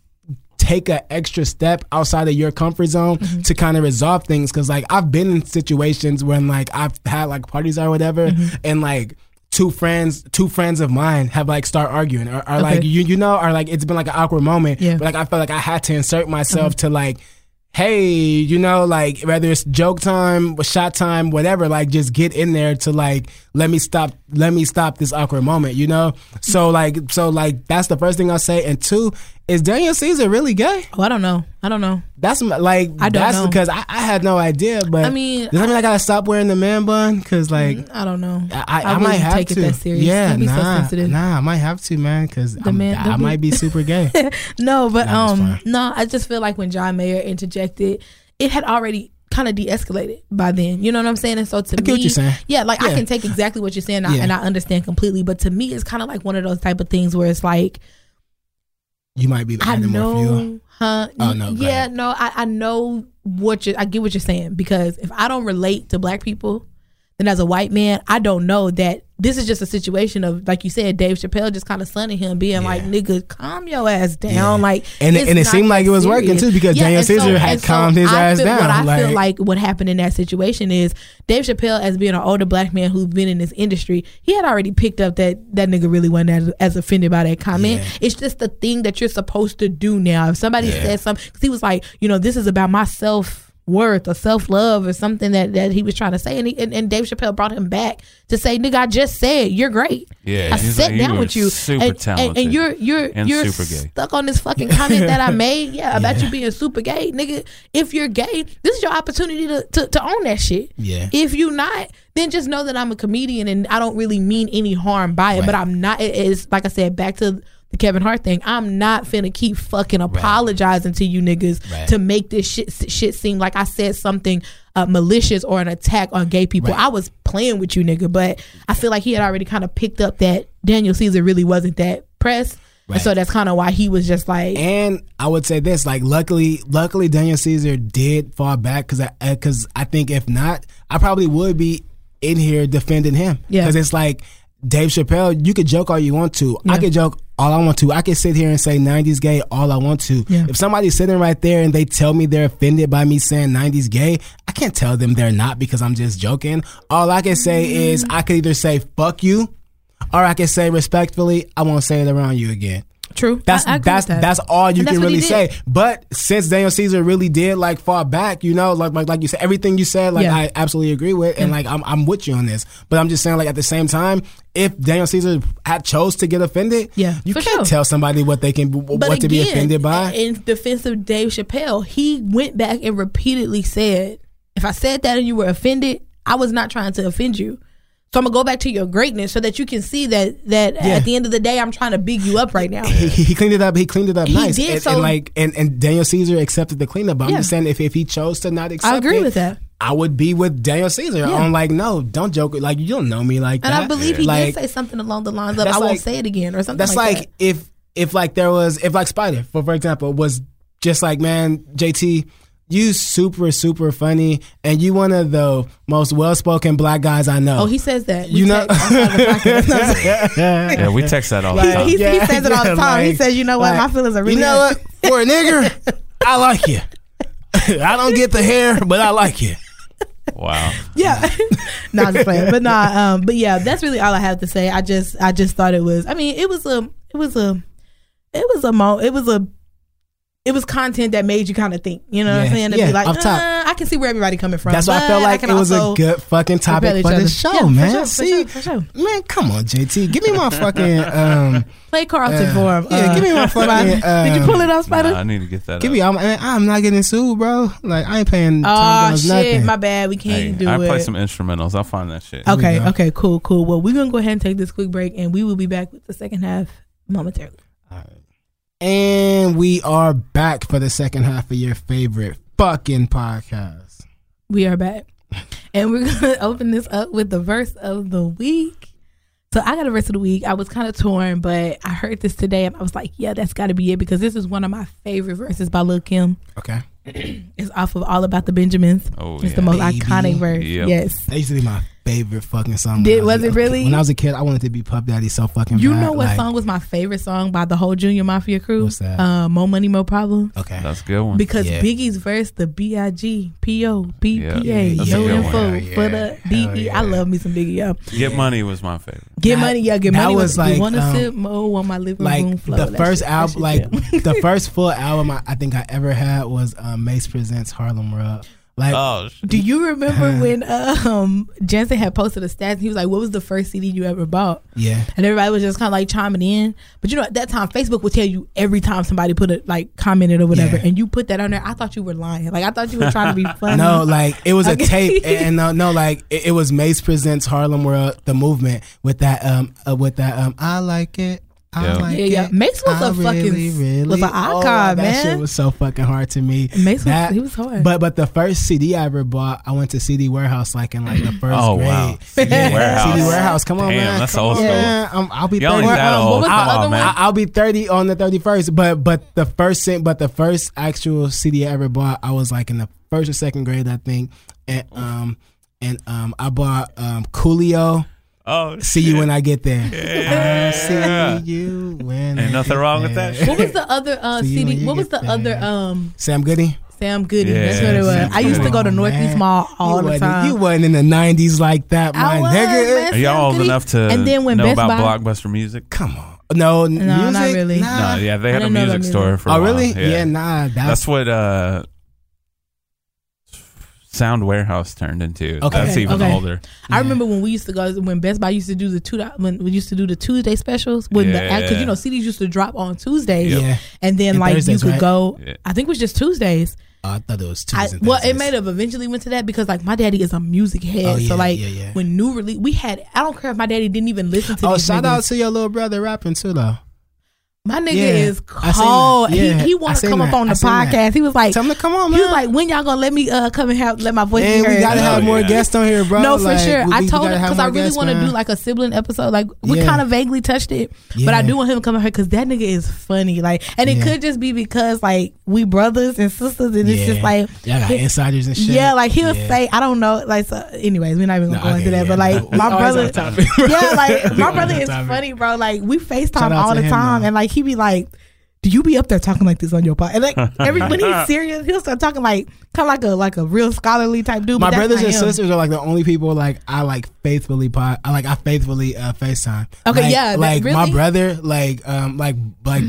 take an extra step outside of your comfort zone Mm-hmm. to kind of resolve things because like i've been in situations when like i've had like parties or whatever Mm-hmm. and like two friends two friends of mine have like start arguing or, or like you you know or like it's been like an awkward moment Yeah. But like i felt like i had to insert myself to like hey you know like whether it's joke time shot time whatever like just get in there to like let me stop let me stop this awkward moment you know so like so like that's the first thing i'll say and two is daniel caesar really gay Oh, I don't know. I don't know. that's like I don't that's know. because I, I had no idea but I mean, does that mean I gotta stop wearing the man bun? Because like I don't know. I, I, I might have take to. it that serious. Yeah, Don't so nah, nah, I might have to, man. Because I be- might be super gay. No, but Nah, um, no, I just feel like when John Mayer interjected, it had already kind of de-escalated by then. You know what I'm saying? And so to I me, get what you're saying. yeah, like I can take exactly what you're saying, I- Yeah. and I understand completely. But to me, it's kind of like one of those type of things where it's like You might be I more fuel. know, huh? Oh, no, yeah, no, I, I know what you. I get what you're saying because if I don't relate to black people, then as a white man, I don't know that this is just a situation of like you said, Dave Chappelle just kind of sunning him, being like, "Nigga, calm your ass down." Yeah. Like, And it- and it seemed like it was working, too, because Daniel and Caesar had and calmed his I ass feel, What down, I feel like- like what happened in that situation is Dave Chappelle, as being an older black man who's been in this industry, he had already picked up that that nigga really wasn't as, as offended by that comment. Yeah. It's just the thing that you're supposed to do now. If somebody says something, because he was like, you know, this is about my self worth or self love or something that, that he was trying to say, and, he, and and Dave Chappelle brought him back to say, nigga, I just said you're great. Yeah, I sat like, down with you, super and, and, talented and you're you're and you're stuck on this fucking comment that I made. Yeah, about you being super gay, nigga. If you're gay, this is your opportunity to, to, to own that shit. Yeah. If you're not, then just know that I'm a comedian and I don't really mean any harm by it. Right. But I'm not. It is like I said back to the Kevin Hart thing. I'm not finna keep fucking apologizing to you niggas Right. to make this shit shit seem like I said something uh, malicious or an attack on gay people. Right. I was playing with you, nigga. But I feel like he had already kind of picked up that Daniel Caesar really wasn't that pressed. And Right. so that's kind of why he was just like, And I would say this, like, luckily, luckily, Daniel Caesar did fall back because I, because I think if not, I probably would be in here defending him. Yeah. Because it's like Dave Chappelle, you could joke all you want to. I Yeah. could joke all I want to. I could sit here and say '90s gay all I want to. Yeah. If somebody's sitting right there and they tell me they're offended by me saying '90s gay, I can't tell them they're not because I'm just joking. All I can say is mm. I could either say "fuck you," or I can say respectfully, "I won't say it around you again." True. That's I- I that's that. that's all you And can really say. But since Daniel Caesar really did like fall back, you know, like like, like you said, everything you said, like Yeah. I absolutely agree with, and like I'm I'm with you on this. But I'm just saying, like at the same time, if Daniel Caesar had chose to get offended, Yeah, you can't sure. tell somebody what they can what to be offended by. In defense of Dave Chappelle, he went back and repeatedly said, "If I said that and you were offended, I was not trying to offend you." So I'm gonna go back to your greatness so that you can see that that Yeah. at the end of the day, I'm trying to big you up right now. he, he cleaned it up. He cleaned it up He nice. did, and, so- and like and, and Daniel Caesar accepted the cleanup. But I'm just saying, if, if he chose to not accept, I agree it, with that. I would be with Daniel Caesar. Yeah. I'm like, no, don't joke. Like you don't know me like And that. I believe he like, did say something along the lines of, "I won't say it again" or something. That's like, like, if if like there was if like Spider for for example was just like man JT you super super funny and you one of the most well spoken black guys I know. Oh, he says that. We You know- text outside the podcast. No, I'm saying- Yeah, we text that all the time. he, he says it all the time. he says, "You know what? like, My feelings are really." You know what? For a nigger, I like you. I don't get the hair, but I like you. Wow. Yeah. no, I'm just playing. But nah, um, but yeah, that's really all I have to say. I just I just thought it was I mean, it was a it was a it was a mo it was a it was content that made you kind of think, you know what I'm saying? To Yeah, be like, off top. uh, I can see where everybody coming from. That's why I felt like can it was a good fucking topic for the show, Yeah, for man. sure, for See, sure, for sure. man, come on, JT, give me my fucking um, Play Carlton uh, for him. yeah, give me my fucking. Did you um, pull it off, Spider? Nah, I need to get that. Give up. me, I'm, I'm not getting sued, bro. Like I ain't paying. Oh Tom Jones shit, nothing. my bad. We can't Hey, do I it. I play some instrumentals. I'll find that shit. okay, okay, cool, cool. Well, we're gonna go ahead and take this quick break, and we will be back with the second half momentarily. And we are back for the second half of your favorite fucking podcast. We are back. And we're going to open this up with the verse of the week. So I got a verse of the week. I was kind of torn, but I heard this today and I was like, yeah, that's got to be it because this is one of my favorite verses by Lil Kim. Okay, It's off of All About the Benjamins. Oh, it's yeah. the most Baby. iconic verse. Yep. Yes. that used to be my favorite fucking song. Did- I was it a- really? When I was a kid, I wanted to be Puff Daddy so fucking. You bad. know what Like, song was my favorite song by the whole Junior Mafia crew? What's that? Uh, More Money, Mo Problems. Okay, Uh, That's a good one. Because Yeah. Biggie's verse, the B I G P O B Yeah, P A, yeah, no that's info for the hell D E. yeah. I love me some Biggie, yo. Get Money was my favorite. Get money, yeah, get Money. that money. was like, want to um, sip more on my living room like floor. the first album, like the first full album I, I think I ever had was um, Mase presents Harlem World. Like, Oh, Do you remember when um Jensen had posted a stats? He was like, "What was the first CD you ever bought?" yeah, And everybody was just kind of like chiming in. But you know, at that time, Facebook would tell you every time somebody put it like commented or whatever, Yeah. and you put that on there. I thought you were lying. Like I thought you were trying to be funny. No, like it was Okay. a tape, and no, no, like it, it was Mase presents Harlem World, the movement with that, um, uh, with that, um, I like it. I Yeah. like Yeah, yeah. it. Mase was I a fucking- was an oh, icon, that man. shit was so fucking hard to me. Mase was That- he was hard. But but the first CD I ever bought, I went to CD Warehouse like in like the first Oh grade. wow. CD Warehouse. CD Warehouse, come on, Damn, man. that's Come old school. man. I'm, I'll be Y'all ain't thirty. that Um, old. what was the other on, one? man. I, I'll be thirty on the thirty first. But but the first thing, but the first actual CD I ever bought, I was like in the first or second grade, I think, and um and um I bought um Coolio. Oh, See you when I get there. Yeah. I see you when. Ain't I nothing get wrong with there. that what was the other uh, See you when CD? What was get the other um Sam Goody. Sam Goody? Yeah, That's what it was. Sam I used to go to Northeast. Mall all you the time. You wasn't in the nineties like that, my I was, nigga. man. Are y'all old Goody. enough to And then when know Best about Buy- blockbuster music? Come on. No, No, music? not really. Nah. No, yeah, they had a didn't music store music. for a Oh, while. really? Yeah, Yeah, nah. That's, that's what uh, Sound Warehouse turned into. Okay. That's even Okay. older. I remember when we used to go when Best Buy used to do the two when we used to do the Tuesday specials when the Yeah. because you know CDs used to drop on Tuesdays yeah. and then And like Thursdays, you could right? go. Yeah. I think it was just Tuesdays. Oh, I thought it was I, Tuesdays. and well, it may have eventually went to that because like my daddy is a music head, Oh, yeah, so like yeah, yeah. when new release we had. I don't care if my daddy didn't even listen to. Oh, shout niggas. out to your little brother rapping too, though. My nigga Yeah, is I cold. Yeah, he he I want to seen come up on the seen that. podcast. He was like, Tell him to come on, man. he was like, when y'all gonna let me uh come and have let my voice man, be we gotta have Oh, more yeah. guests on here, bro. No, for sure. we- I told him because I really want to do like a sibling episode. Like we Yeah. kind of vaguely touched it, but I do want him to come on here because that nigga is funny. Like, and it Yeah. could just be because like we brothers and sisters, and it's just like. Y'all got insiders and shit. Yeah, like he'll Yeah. say, I don't know, like. So, anyways, we're not even gonna go okay, into that, but like my brother, on topic, bro. yeah, like my brother is funny, bro. Like we FaceTime Shout all the time, and and like he be like, "Do you be up there talking like this on your pod?" And like every when he's serious, he'll start talking like kind of like a like a real scholarly type dude. My brothers and him. sisters are like the only people like I like faithfully pot. I like I faithfully uh, Facetime. Okay, Like- yeah, that- Like my brother, like um, like like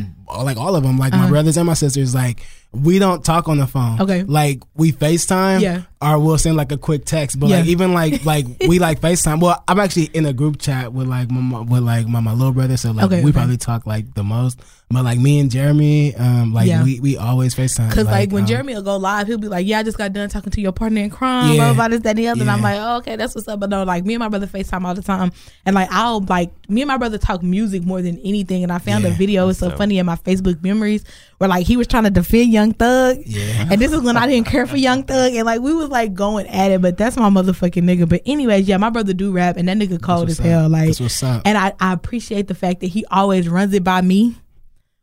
like all of them, like Uh-huh. my brothers and my sisters, like we don't talk on the phone. Okay. like we Facetime. Yeah. Or we'll send like a quick text. But like even like like we like Facetime. Well, I'm actually in a group chat with like my with like my, my little brother, so like Okay, we okay. probably talk like the most. But like me and Jeremy, um, like Yeah. we we always Facetime. Cause like, when um, Jeremy will go live, he'll be like, "Yeah, I just got done talking to your partner in crime, Yeah. blah blah this, that, and the other." And I'm like, "Oh, okay, that's what's up." But no, like me and my brother Facetime all the time, and like I'll like me and my brother talk music more than anything. And I found a video. It's so dope. funny in my Facebook memories where like he was trying to defend Young Thug, Yeah. and this is when I didn't care for Young Thug, and like we was like going at it. But that's my motherfucking nigga. But anyways, yeah, my brother do rap, and that nigga cold That's as hell. up. Like, That's what's up. and I I appreciate the fact that he always runs it by me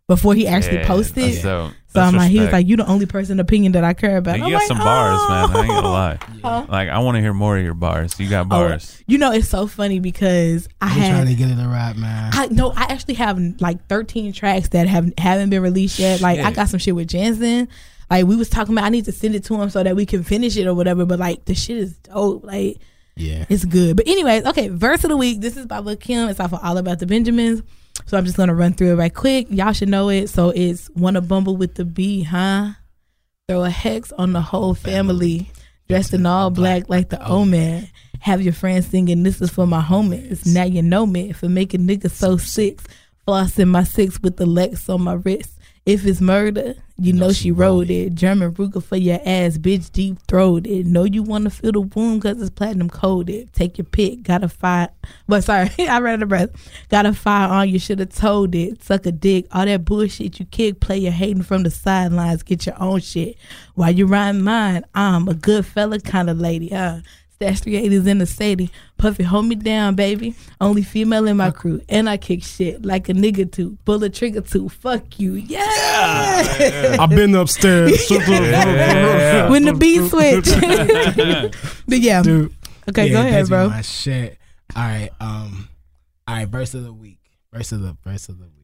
before he actually Yeah, posts it. that's dope. So That's I'm like, he was like, you the only person opinion that I care about. Hey, I'm you got like, some bars, oh. man. I ain't gonna "Oh." lie. Huh? Like I want to hear more of your bars. You got Oh, bars. you know, it's so funny because I I'm trying to get it a rap, man. I no, I actually have like 13 tracks that have haven't been released yet. Like I got some shit with Jansen. Like we was talking about, I need to send it to him so that we can finish it or whatever. But like the shit is dope. Like yeah. it's good. But anyways, okay, verse of the week. This is by Lil Kim. It's off of All About the Benjamins. So I'm just gonna run through it right quick. Y'all should know it. So it's wanna bumble with the bee, huh? Throw a hex on the whole family. Dressed in all black like the oh. omen. Have your friends singing, This is for my homies. Now you know me for making niggas so sick. Flossing my six with the Lex on my wrist. If it's murder, you know she wrote it. German Ruger for your ass, bitch, deep throated. Know you want to feel the wound because it's platinum coated. Take your pick, got a fire. But sorry, I ran out of breath. Got a fire on, you should have told it. Suck a dick, all that bullshit you kick, play your hating from the sidelines, get your own shit. While you rhyme mine, I'm a good fella kind of lady. Uh, Stash 380s in the city. Puffy, hold me down, baby. Only female in my crew. And I kick shit like a nigga too. Pull a trigger too. Fuck you. Yeah. I've been upstairs. Yeah. when the beat switch. but yeah. Dude. Okay, Yeah, go ahead, bro. My shit. All right. Um. All right. Verse of the week. Verse of the verse of the week.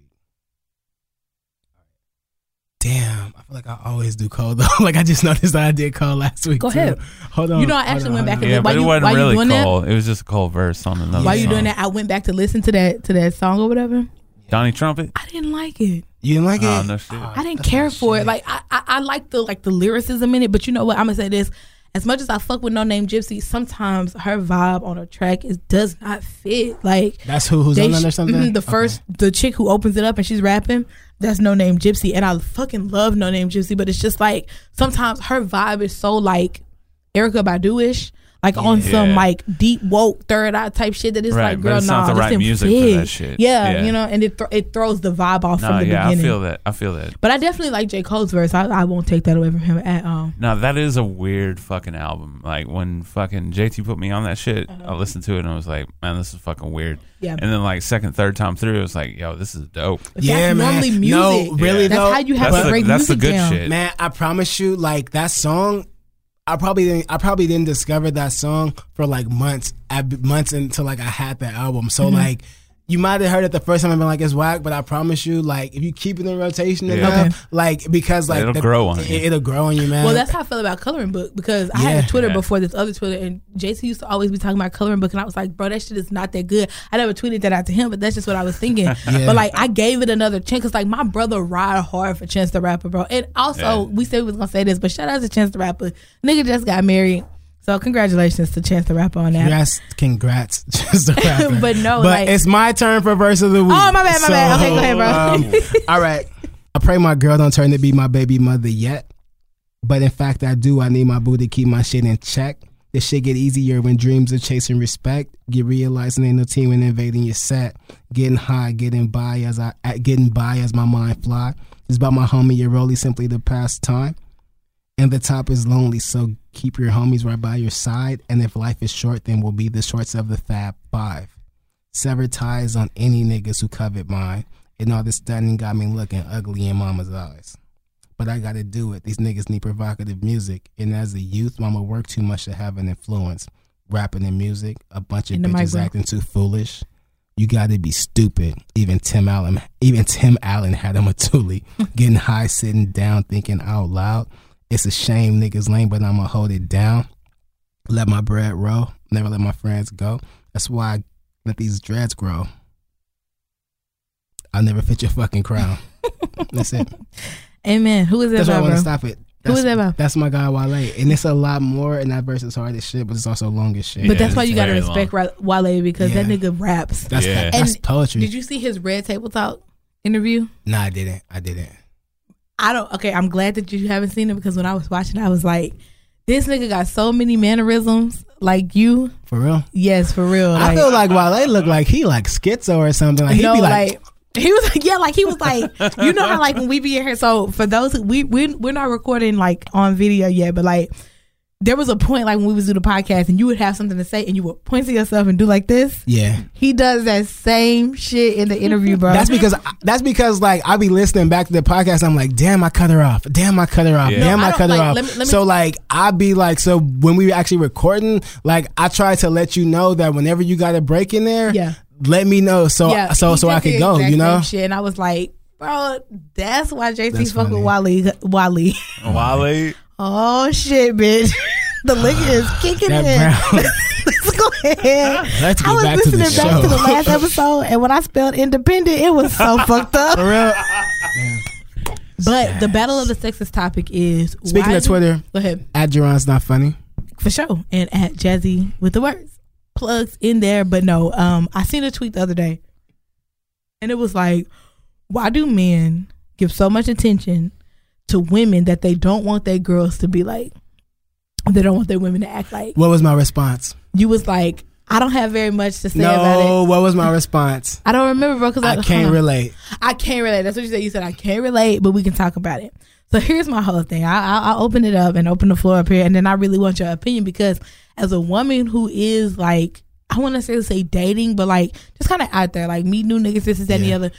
Damn, I feel like I always do cold though. like I just noticed that I did cold last week. Go too. ahead. Hold on. You know, I actually on, went back on. and Yeah, why but it you- wasn't why you really doing that? cold. It was just a cold verse on another. Song. Why you doing that? I went back to listen to that to that song or whatever. Donnie Trumpet. I didn't like it. You didn't like it? Oh, no shit. Oh, I didn't ah, that's care my for it. Like I, I, I like the like the lyricism in it, but you know what? I'm gonna say this. As much as I fuck with Noname Gypsy, sometimes her vibe on a track is does not fit. Like that's who who's on sh- or something. mhm, the Okay. first the chick who opens it up and she's rapping, that's Noname Gypsy, and I fucking love Noname Gypsy, but it's just like sometimes her vibe is so like Erykah Badu ish. Like on some like deep woke third eye type shit that is Right, like, but girl, it's nah, the this right didn't music for that shit. Yeah, Yeah. you know, and it th- it throws the vibe off No, from the yeah, I beginning. feel that. I feel that. But I definitely like J Cole's verse. I, I won't take that away from him at all. No, that is a weird fucking album. Like when fucking JT put me on that shit, Uh-huh. I listened to it and I was like, man, this is fucking weird. Yeah. And then like second, third time through, it was like, yo, this is dope. Yeah, that's man. normally No, music. really That's though. how you have That's to the- break that's the good down. shit. Man, I promise you, like that song, I probably didn't. I probably didn't discover that song for like months, months until like I had the album. So Mm-hmm. like. You might have heard it the first time and been like it's whack, but I promise you, like if you keep it in rotation Yeah. enough, Okay. like because like It'll the- grow on it, you. It'll grow on you, man. Well, that's how I feel about Coloring Book because I had a Twitter Yeah. before this other Twitter, and JC used to always be talking about Coloring Book, and I was like, bro, that shit is not that good. I never tweeted that out to him, but that's just what I was thinking. Yeah. But like, I gave it another chance because like my brother ride hard for Chance the Rapper, bro. And also, Yeah. we said we was gonna say this, but shout out to Chance the Rapper. Nigga just got married. So congratulations to Chance the Rapper on that. Congrats, congrats, just the rapper. But no, but like- it's my turn for verse of the week. Oh, my bad, my bad. Okay, go ahead, bro. um, all right, I pray my girl don't turn to be my baby mother yet, but in fact I do. I need my boo to keep my shit in check. This shit get easier when dreams are chasing respect. Get realizing ain't no team when invading your set. Getting high, getting by as I getting by as my mind fly. It's about my homie, your rollie simply the past time. And the top is lonely, so keep your homies right by your side. And if life is short, then we'll be the shorts of the Fab Five. Sever ties on any niggas who covet mine. And all this stunning got me looking ugly in mama's eyes. But I gotta do it. These niggas need provocative music. And as a youth, mama worked too much to have an influence. Rapping and music, a bunch of In the mic, bitches acting too foolish. You gotta be stupid. Even Tim Allen, even Tim Allen had a matuli. Getting high, sitting down, thinking out loud. It's a shame niggas lame, but I'ma hold it down. Let my bread roll. Never let my friends go. That's why I let these dreads grow. I'll never fit your fucking crown. That's it. Amen. Who is that That's why I want to stop it. Who That's, is that about? That's my guy Wale, and it's a lot more. And that verse is hard as shit, but it's also long as shit. But Yeah, that's why you gotta respect Ra- Wale because that nigga raps. that's Yeah. that's poetry. Did you see his Red Table Talk interview? nah, I didn't. I didn't. I don't. Okay, I'm glad that you haven't seen it because when I was watching, I was like, this nigga got so many mannerisms like you. For real. Yes, for real. I feel like Wale look like he like schizo or something. Like he'd no, be like, like, he was like, yeah, like he was like, you know how like when we be in here. So for those we we we're not recording like on video yet, but like there was a point like when we was do the podcast and you would have something to say and you would point to yourself and do like this. yeah. He does that same shit in the interview, bro. That's because that's because like I be listening back to the podcast. I'm like, damn, I cut her off. Damn, I cut her off. Yeah. Damn, No, I I, cut her like, off. let me- let me- so like I be like, so when we were actually recording, like I try to let you know that whenever you got a break in there, Yeah. let me know so so so I could go. You know, shit. And I was like, bro, that's why JT That's fuck with funny. Wale. Wale. Oh shit, bitch. The liquor is kicking in. Let's go ahead. Let's I was back to the listening back show. to the last episode, and when I spelled independent, it was so fucked up. For real. But the battle of the sexes topic is Speaking of Twitter, Go ahead at Geron's not funny. for sure, and at Jazzy with the words plugs in there. But no, um, I seen a tweet the other day, and it was like, why do men give so much attention to women that they don't want their girls to be like? They don't want their women to act like. What was my response? You was like, I don't have very much to say about it. No, what was my response? I don't remember, bro. Because I can't relate. I can't relate. That's what you said. You said I can't relate, but we can talk about it. So here's my whole thing. I, I I'll open it up and open the floor up here, and then I really want your opinion because as a woman who is like, I want to say say dating, but like just kind of out there, like meet new niggas, this is that and the Yeah. other.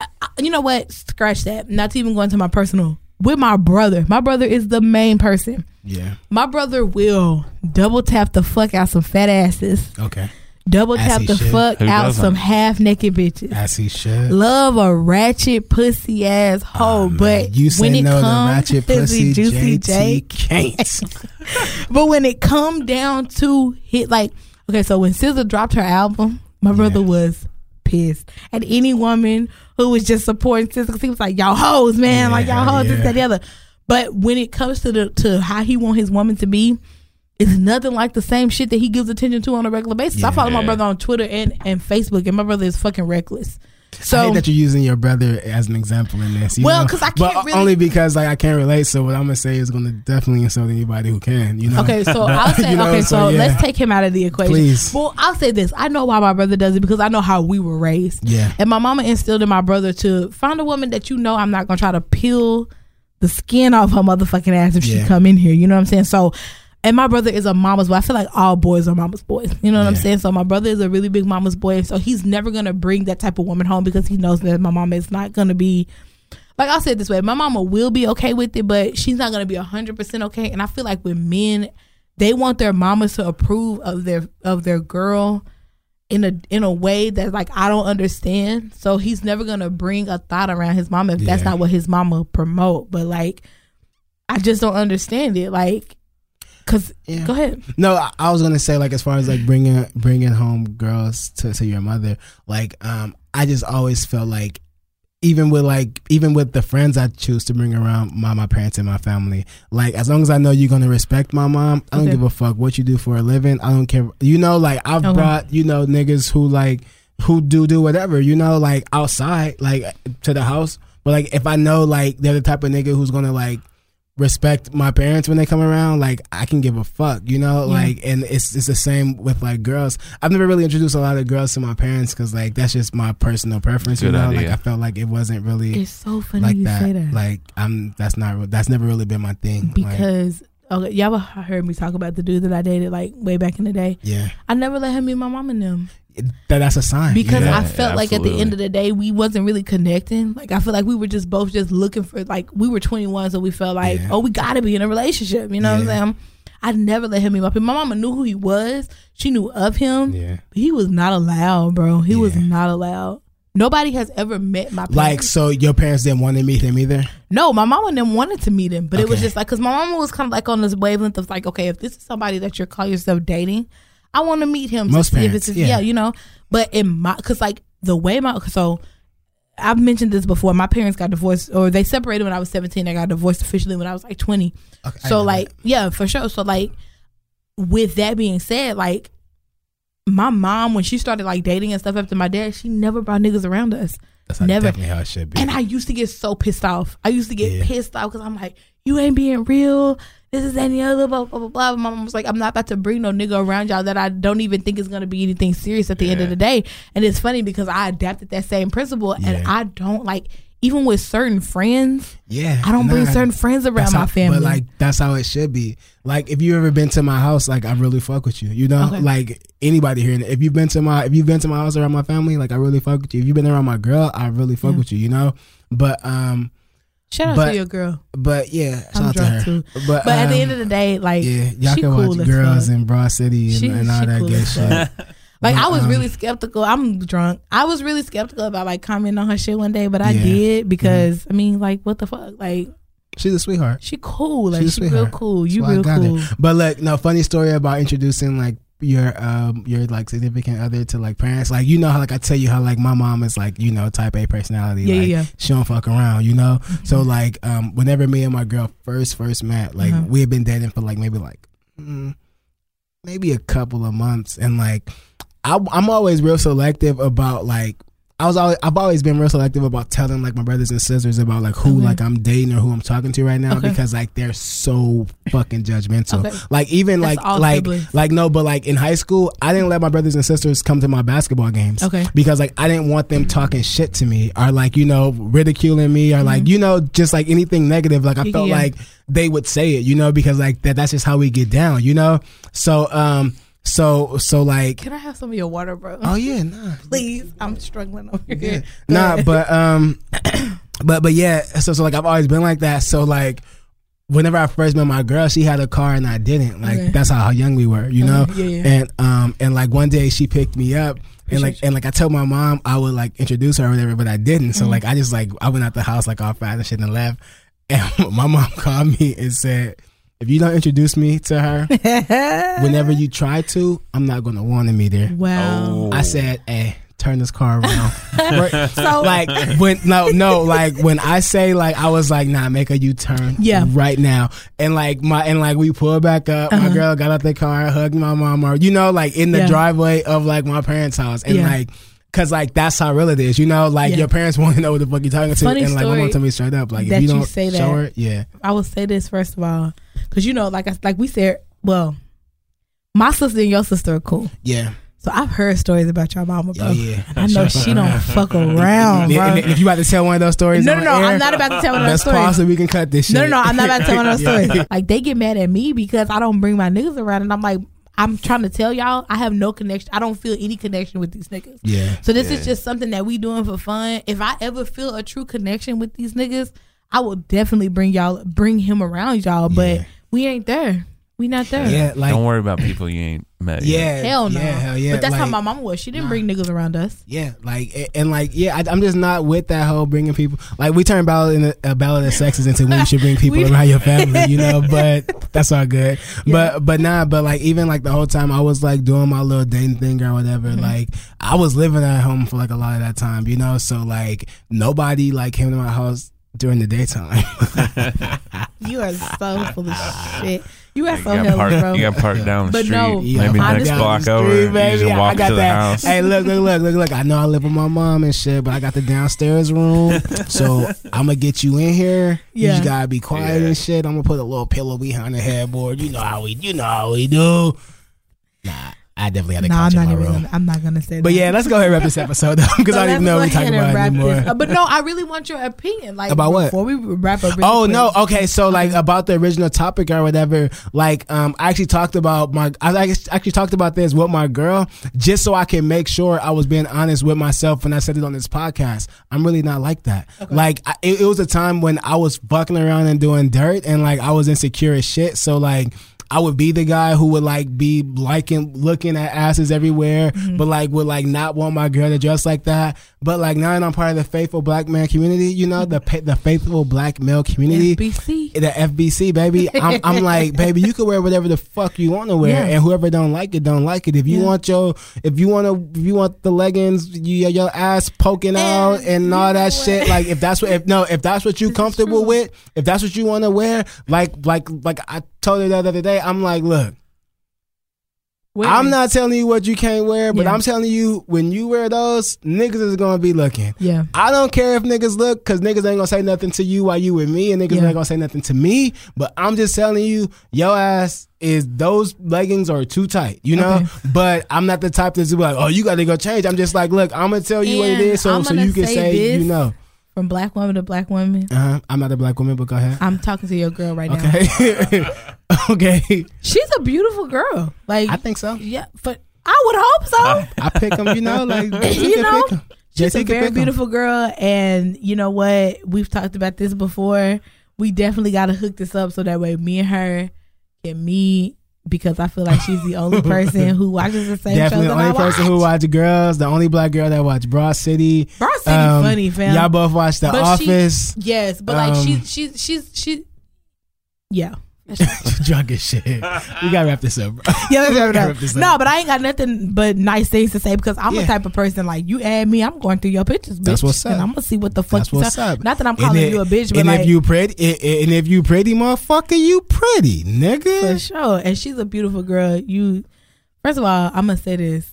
I, I- you know what? Scratch that. Not to even go into my personal. With my brother, my brother is the main person. Yeah. My brother will double tap the fuck out some fat asses, Okay. double As tap the should. fuck Who out doesn't? some half naked bitches As he should. love a ratchet pussy ass ah, hoe, Oh, man. but you say when it no to comes ratchet pussy, juicy JT J, can't. but when it come down to hit, like okay, so when SZA dropped her album, my brother was pissed at any woman who was just supporting SZA because he was like, "Y'all hoes, man, like y'all Yeah, hoes, this, that, the other." But when it comes to the to how he want his woman to be, it's nothing like the same shit that he gives attention to on a regular basis. I follow my brother on Twitter and, and Facebook, and my brother is fucking reckless. I So hate that you're using your brother as an example in this. Well, because I can't really- only because like I can't relate. So what I'm gonna say is gonna definitely insult anybody who can. You know. Okay, so I'll say You know, okay, so, so, yeah. let's take him out of the equation. Please. Well, I'll say this. I know why my brother does it because I know how we were raised. Yeah. And my mama instilled in my brother to find a woman that you know I'm not gonna try to peel the skin off her motherfucking ass if she come in here. You know what I'm saying? So and my brother is a mama's boy. I feel like all boys are mama's boys. You know what I'm saying? So my brother is a really big mama's boy. So he's never gonna bring that type of woman home because he knows that my mama is not gonna be like I'll say it this way, my mama will be okay with it, but she's not gonna be hundred percent okay. And I feel like with men, they want their mamas to approve of their of their girl in a in a way that like I don't understand. So he's never gonna bring a thought around his mama if that's not what his mama promote. But like, I just don't understand it. Like, cause Yeah. go ahead. No, I, I was gonna say like as far as like bringing bringing home girls to, to your mother, like um, I just always felt like even with like even with the friends I choose to bring around my my parents and my family, like as long as I know you're gonna respect my mom, I don't Okay. give a fuck what you do for a living. I don't care. You know, like I've Okay. brought you know niggas who like who do do whatever. You know, like outside, like to the house. But like if I know like they're the type of nigga who's gonna like respect my parents when they come around like i can give a fuck you know Yeah. like and it's it's the same with like girls i've never really introduced a lot of girls to my parents because like that's just my personal preference you Good know like i felt like it wasn't really It's so funny like you that. say that. like i'm that's not re- that's never really been my thing like, because okay, y'all heard me talk about the dude that I dated like way back in the day. yeah I never let him meet my mom and them. That, that's a sign because yeah. I felt like at the end of the day we wasn't really connecting. Like I feel like we were just both just looking for like we were 21, so we felt like Yeah. oh we got to be in a relationship. You know what I'm saying? I never let him meet my. My mama knew who he was. She knew of him. yeah He was not allowed, bro. He was not allowed. Nobody has ever met my parents. like so your parents didn't want to meet him either No, my mama and them wanted to meet him, but it was just like because my mama was kind of like on this wavelength of like, okay, if this is somebody that you're calling yourself dating, I want to meet him. Most see if parents, it's yeah. yeah, you know. But in my because like the way my so I've mentioned this before. My parents got divorced or they separated when I was 17. I got divorced officially when I was like 20. Okay, So like yeah, for sure. So like with that being said, like my mom when she started like dating and stuff after my dad, she never brought niggas around us. that's never- definitely how it should be And I used to get so pissed off. I used to get Yeah. pissed off because I'm like, you ain't being real. This is any other blah blah blah blah. My mom was like, I'm not about to bring no nigga around y'all that I don't even think is gonna be anything serious at the end of the day. And it's funny because I adapted that same principle, Yeah. and I don't like even with certain friends, yeah I don't bring certain friends around my how- family. But like that's how it should be. Like if you ever been to my house, like I really fuck with you. You know, Okay. like anybody here. If you've been to my if you've been to my house around my family, like I really fuck with you. If you've been around my girl, I really fuck Yeah. with you. You know. But um, shout out but- to your girl. but yeah, shout I'm out to drunk her. too. But, But at the um, end of the day, like yeah, y'all she can cool watch girls fuck. in Broad City and, She- and all that cool good shit. Like But, I was um, really skeptical. I'm drunk. I was really skeptical about like commenting on her shit one day, but I Yeah. Mm-hmm. did because I mean, like, what the fuck? Like, She's a sweetheart. she cool. Like, She's she real cool. You So real cool. it. But look, no funny story about introducing like your um your like significant other to like parents. Like you know how like I tell you how like my mom is like you know type A personality. Yeah, like, yeah. She don't fuck around. You know. So like um whenever me and my girl first first met, like Uh-huh. we had been dating for like maybe like mm, maybe a couple of months, and like I, I'm always real selective about like. I was always, I've always been real selective about telling like my brothers and sisters about like who Okay. like I'm dating or who I'm talking to right now Okay. because like they're so fucking judgmental. Okay. Like even That's like like siblings. like no, but like in high school, I didn't let my brothers and sisters come to my basketball games. Okay. Because like I didn't want them talking shit to me or like you know ridiculing me or like you know just like anything negative. Like I felt yeah. like they would say it, you know, because like that that's just how we get down, you know. So um so so like Can I have some of your water, bro? oh yeah nah Please, I'm struggling over yeah. here. Nah, but um, but but yeah. So so like I've always been like that. So like. Whenever I first met my girl, she had a car and I didn't. Like Okay. that's how, young we were, you know. Okay, yeah, yeah. And um and like one day she picked me up and like and like I told my mom I would like introduce her or whatever, but I didn't. So Mhm. like I just like I went out the house like all fast and shit and left. And my mom called me and said, "If you don't introduce me to her, whenever you try to, I'm not gonna want to meet her." wow. Oh. I said, "Hey, turn this car around." So like when no no like when I say like I was like nah make a U turn Yeah. right now and like my and like we pulled back up my Uh-huh. girl got out the car hugged my mom or you know like in the Yeah. driveway of like my parents house and Yeah. like Cause like that's how real it is, you know. Like Yeah. your parents want to know what the fuck you're talking to, Funny and like my mom story told me straight up, like if you you don't say show that. her, yeah, I will say this first of all, because you know, like I, like we said, well, my sister and your sister are cool. yeah, So I've heard stories about your mama, bro. oh yeah. I know she don't fuck around, And bro. if you about to tell one of those stories, No, no, no. air, I'm not about to tell one of those stories. pause so we can cut this shit. No, no, no. I'm not about to tell one of those stories. Like they get mad at me because I don't bring my niggas around, and I'm like, I'm trying to tell y'all, I have no connection. I don't feel any connection with these niggas. Yeah, So this Yeah. is just something that we doing for fun. If I ever feel a true connection with these niggas, I will definitely bring y'all, bring him around y'all. But Yeah. we ain't there. We not there. yeah, like Don't worry about people you ain't met. yet. yeah, Hell no. yeah, hell yeah. But that's how my mama was. She didn't nah. bring niggas around us. Yeah, like a- and like yeah, I, I'm just not with that whole bringing people. Like we turn ballad in a, ballad of sexes into when you should bring people around your family, you know. But that's all good. Yeah. But but nah, but like even like the whole time I was like doing my little dating thing or whatever. Mm-hmm. Like I was living at home for like a lot of that time, you know. So like nobody like came to my house during the daytime. You are so full of shit. You are You so got hell, parked, bro. you got parked down the But street. no, Maybe I next block Street, over. You baby. just I got to the that. house. Hey, look, look, look, look, look. I know I live with my mom and shit, but I got the downstairs room. so I'm gonna get you in here. You just gotta be quiet Yeah. and shit. I'm gonna put a little pillow behind the headboard. You know how we, you know how we do. Nah, I definitely had a Nah, I'm not in my even. room. Gonna, I'm not gonna say. That. But that. yeah, let's go ahead and wrap this episode though, because So I don't even know what we talking about anymore. But no, I really want your opinion. Like About what? Before we wrap up. really Oh quick. no, okay. So like about the original topic or whatever, like um I actually talked about my I actually talked about this with my girl just so I can make sure I was being honest with myself when I said it on this podcast. I'm really not like that. Like I, it, it was a time when I was fucking around and doing dirt and like I was insecure as shit. So like I would be the guy who would like be liking looking at asses everywhere, Mm-hmm. but like would like not want my girl to dress like that. But like now that I'm part of the faithful black man community, you know, the the faithful black male community FBC. the FBC, baby. I'm, I'm like, baby, you can wear whatever the fuck you want to wear, Yeah. and whoever don't like it, don't like it. If you Yeah. want your, if you want to, if you want the leggings, you, your ass poking out and all that shit. Like, if that's what, if no, if that's what you comfortable with, if that's what you want to wear, like, like, like I told her the other day, I'm like, look. I'm not telling you what you can't wear, but Yeah. I'm telling you when you wear those, niggas is gonna be looking. Yeah. I don't care if niggas look, cause niggas ain't gonna say nothing to you while you with me, and niggas Yeah. ain't gonna say nothing to me. But I'm just telling you, your ass is those leggings are too tight, you know. Okay. But I'm not the type that's be like, oh, you gotta go change. I'm just like, look, I'm gonna tell you what it is, so so you can say say, this. you know. From black woman to black woman. Uh-huh. I'm not a black woman, but go ahead. I'm talking to your girl right now. Okay, okay. She's a beautiful girl. Like I think so. yeah, but I would hope so. I pick them, you know, like You know. She's a very 'em. beautiful girl, and you know what? We've talked about this before. We definitely got to hook this up so that way me and her can meet because I feel like she's the only person who watches the same Definitely shows the only I person watch. who watch girls, the only black girl that watch Broad City. Broad City Um, funny, fam. Y'all both watch The But she- Office. yes, but like Um, she's she's she's she. Yeah. Drunk as shit. We gotta wrap this up, bro. Yeah, let's wrap it up. wrap No, up. but I ain't got nothing but nice things to say because I'm Yeah. the type of person like you add me, I'm going through your pictures, bitch. That's what's up. And I'm gonna see what the fuck That's what's up. Not that I'm calling you a bitch, but and like if you pretty, and and if you pretty, motherfucker, you pretty, nigga. for sure. And she's a beautiful girl. You, first of all, I'm gonna say this: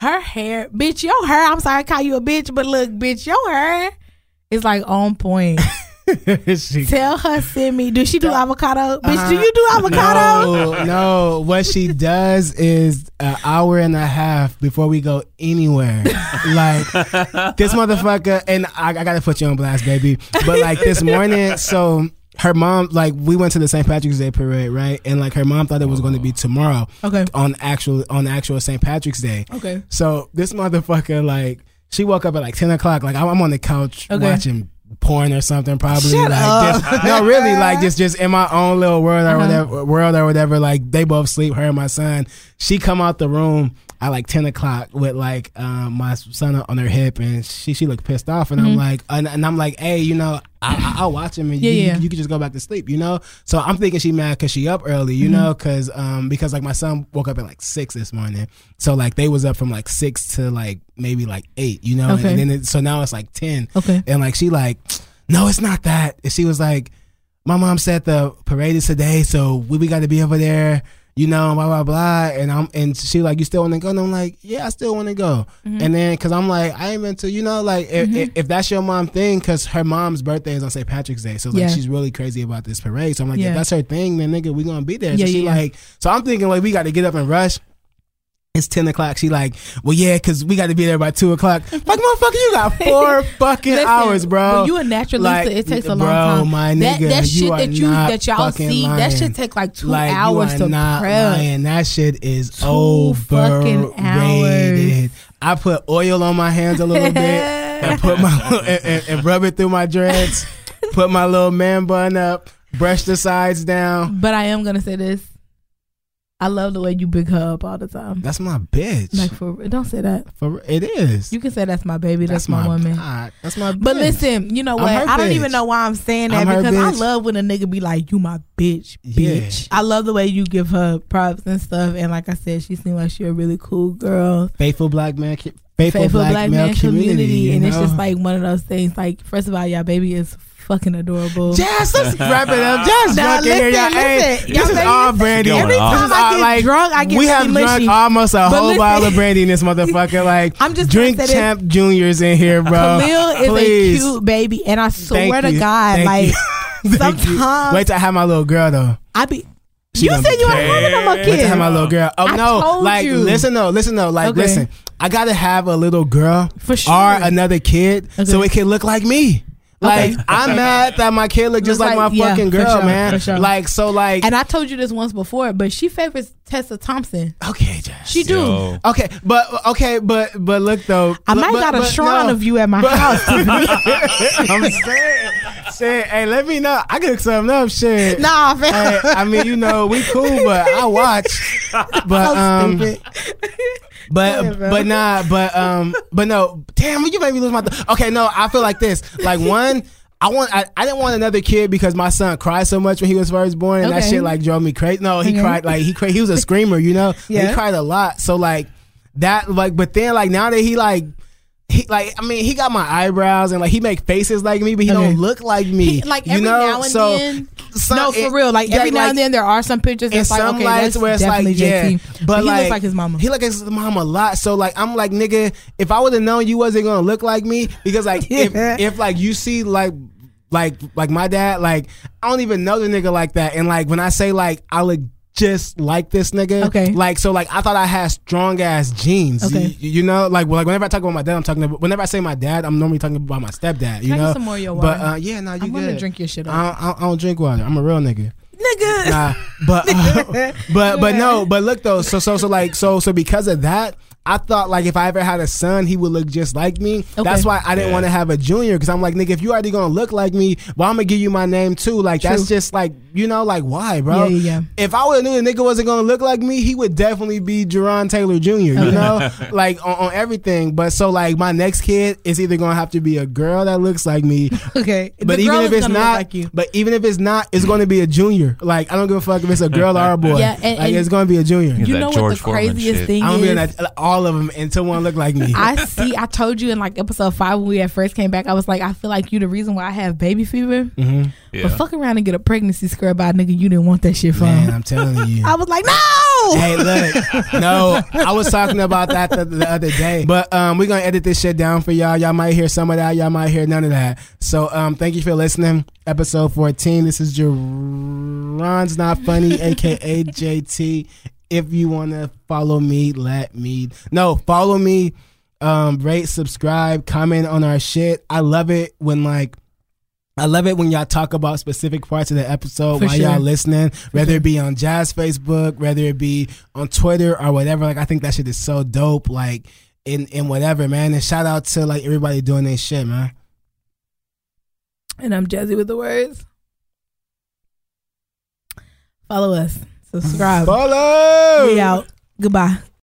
her hair, bitch, your hair. I'm sorry, I call you a bitch, but look, bitch, your hair is like on point. She- Tell her send me. Does she do avocado? Bitch, Uh-huh. do you do avocado? No, no. What she does is an hour and a half before we go anywhere. like this motherfucker, and I, I gotta put you on blast, baby. But like this morning, so her mom, like we went to the St. Patrick's Day parade, right? And like her mom thought it was going to be tomorrow Okay. on actual on actual St. Patrick's Day. Okay. So this motherfucker, like, she woke up at like ten o'clock. Like I'm, I'm on the couch Okay. watching porn or something, probably. Shut like, up. Just, no, really, like just just in my own little world or Uh-huh. whatever, world or whatever. Like they both sleep. Her and my son. She come out the room at like ten o'clock with like um, my son on her hip, and she she looked pissed off, and I'm like, and, and I'm like, hey, you know, I, I, I'll watch him, and Mm-hmm. Yeah, you, yeah. you, you can just go back to sleep, you know. So I'm thinking she mad because she up early, you Mm-hmm. know, because um because like my son woke up at like six this morning, so like they was up from like six to like maybe like eight, you know, Okay. and then it, so now it's like ten, Okay. and like she like, no, it's not that. And she was like, my mom said the parade is today, so we, we got to be over there. You know, blah blah blah. And I'm and she like, you still want to go? And I'm like, yeah, I still want to go. Mm-hmm. And then because I'm like, I ain't into, you know, like if, if, if that's your mom thing, because her mom's birthday is on St. Patrick's Day, so like Yeah. she's really crazy about this parade. So I'm like, Yeah. if that's her thing, then nigga, we gonna be there. Yeah, so she like, so I'm thinking like we got to get up and rush. It's ten o'clock. She like, well, yeah, because we got to be there by two o'clock. Like, motherfucker, you got four fucking Listen, hours, bro. You a naturalista, Like, it takes a long bro, time. my that nigga, that you shit are that you not that y'all see, that lying. shit take like two like, hours to not prep. lying. That shit is Two fucking overrated. I put oil on my hands a little bit and put my and, and, and rub it through my dreads. put my little man bun up. Brush the sides down. But I am gonna say this. I love the way you big her up all the time. That's my bitch. Like for don't say that. For it is. You can say that's my baby. That's, my, woman. God, that's my. But listen, you know what? I don't bitch. even know why I'm saying that I'm because I love when a nigga be like, "You my bitch, Yeah. bitch." I love the way you give her props and stuff. And like I said, she seemed like she a really cool girl. faithful black man, faithful, Faithful black, black, male man community, community, and it's just like one of those things. Like, first of all, y'all baby is fucking adorable. Jazz, let's wrap it up. Jazz, Now, drunk in here, y'all. listen, Hey, this Y'all is all brandy. Going Every time This is I all, get drunk, I get we have really drunk mushy. almost a But whole listen- bottle of brandy in this motherfucker. Like, I'm just drink gonna say this. champ juniors in here, bro. Khalil is Please. a cute baby, and I swear Thank to you. God, Thank like you. Thank you. sometimes Wait till I have my little girl though. I be. She you gonna said you ain't having no more Wait till I kids. have my little girl. Oh I no, told like you. listen though, listen though, like Okay. listen. I gotta have a little girl For sure. or another kid so it can look like me. Like Okay. I'm mad that my kid look just like, like- my yeah, fucking girl, sure, man. sure. Like so, like And I told you this once before, but she favors Tessa Thompson. okay, Jazz. She do. Yo. Okay, but okay, but but look though, I look, might but- got a shrine no. of you at my But- house. I'm saying, saying, hey, let me know. I could something up, shit. nah, fam. Hey, I mean, you know, we cool, but I watch. But um, Stupid. But Whatever. but nah, but um, but no. Damn, you made me lose my. Th- okay, no, I feel like this. Like one. I want. I, I didn't want another kid because my son cried so much when he was first born, and that shit like drove me crazy. No, he Okay. cried like he cried. He was a screamer, you know. Yeah. He cried a lot. So like that, like, but then like now that he like. He like I mean he got my eyebrows and like he make faces like me but he Okay. don't look like me He- like you every know now and so then. some- no, for it- real. Like yeah, every now like, and then, there are some pictures that's like, okay, that's where it's like, definitely yeah, JT. but he like looks like his mama. He look like his mom a lot. So like, I'm like, nigga, if I would have known you wasn't gonna look like me, because like, Yeah. if, if like you see like. Like like my dad, like I don't even know the nigga like that, and like when I say like I look just like this nigga, Okay. Like so, like I thought I had strong ass genes, Okay. You, you know, like like whenever I talk about my dad, I'm talking about. Whenever I say my dad, I'm normally talking about my stepdad. You Can I get know, some more of your but uh, yeah, nah, you I'm gonna drink your shit up. I don't, I I don't drink water. I'm a real nigga Nigga. nah, but uh, but but no, but look though, so so so like so so because of that, I thought like if I ever had a son, he would look just like me. That's why I didn't Yeah. want to have a junior because I'm like, nigga, if you already gonna look like me, well, I'm gonna give you my name too. Like that's just like you know, like why, bro? Yeah, yeah, yeah. If I would have knew the nigga wasn't gonna look like me, he would definitely be Jerron Taylor Jr. You know, like on, on everything. But so like my next kid is either gonna have to be a girl that looks like me, Okay. but The even girl if is it's not, like you. but even if it's not, it's going to be a junior. Like I don't give a fuck if it's a girl or a boy. Yeah, and- like and- it's going to be a junior. Yeah. You know what the Foreman craziest shit. thing I'm gonna be is? Uh, in that, all of them until one look like me. I see. I told you in like episode five when we had first came back. I was like, I feel like you the reason why I have baby fever. hmm Yeah. But fuck around and get a pregnancy scare by a nigga you didn't want that shit from. Man, I'm telling you. I was like, no. hey, look, no, I was talking about that the, the other day, but um, we're gonna edit this shit down for y'all. Y'all might hear some of that. Y'all might hear none of that. So um, thank you for listening. Episode 14. This is Jerron's not funny, aka JT. If you wanna follow me, let me no follow me. Um, rate, subscribe, comment on our shit. I love it when like. I love it when y'all talk about specific parts of the episode For while sure. y'all listening, whether it be on Jazz Facebook, whether it be on Twitter or whatever. Like I think that shit is so dope. Like in in whatever, man. And shout out to like everybody doing their shit, man. And I'm Jazzy with the words. Follow us. Subscribe. Follow. We out. Goodbye.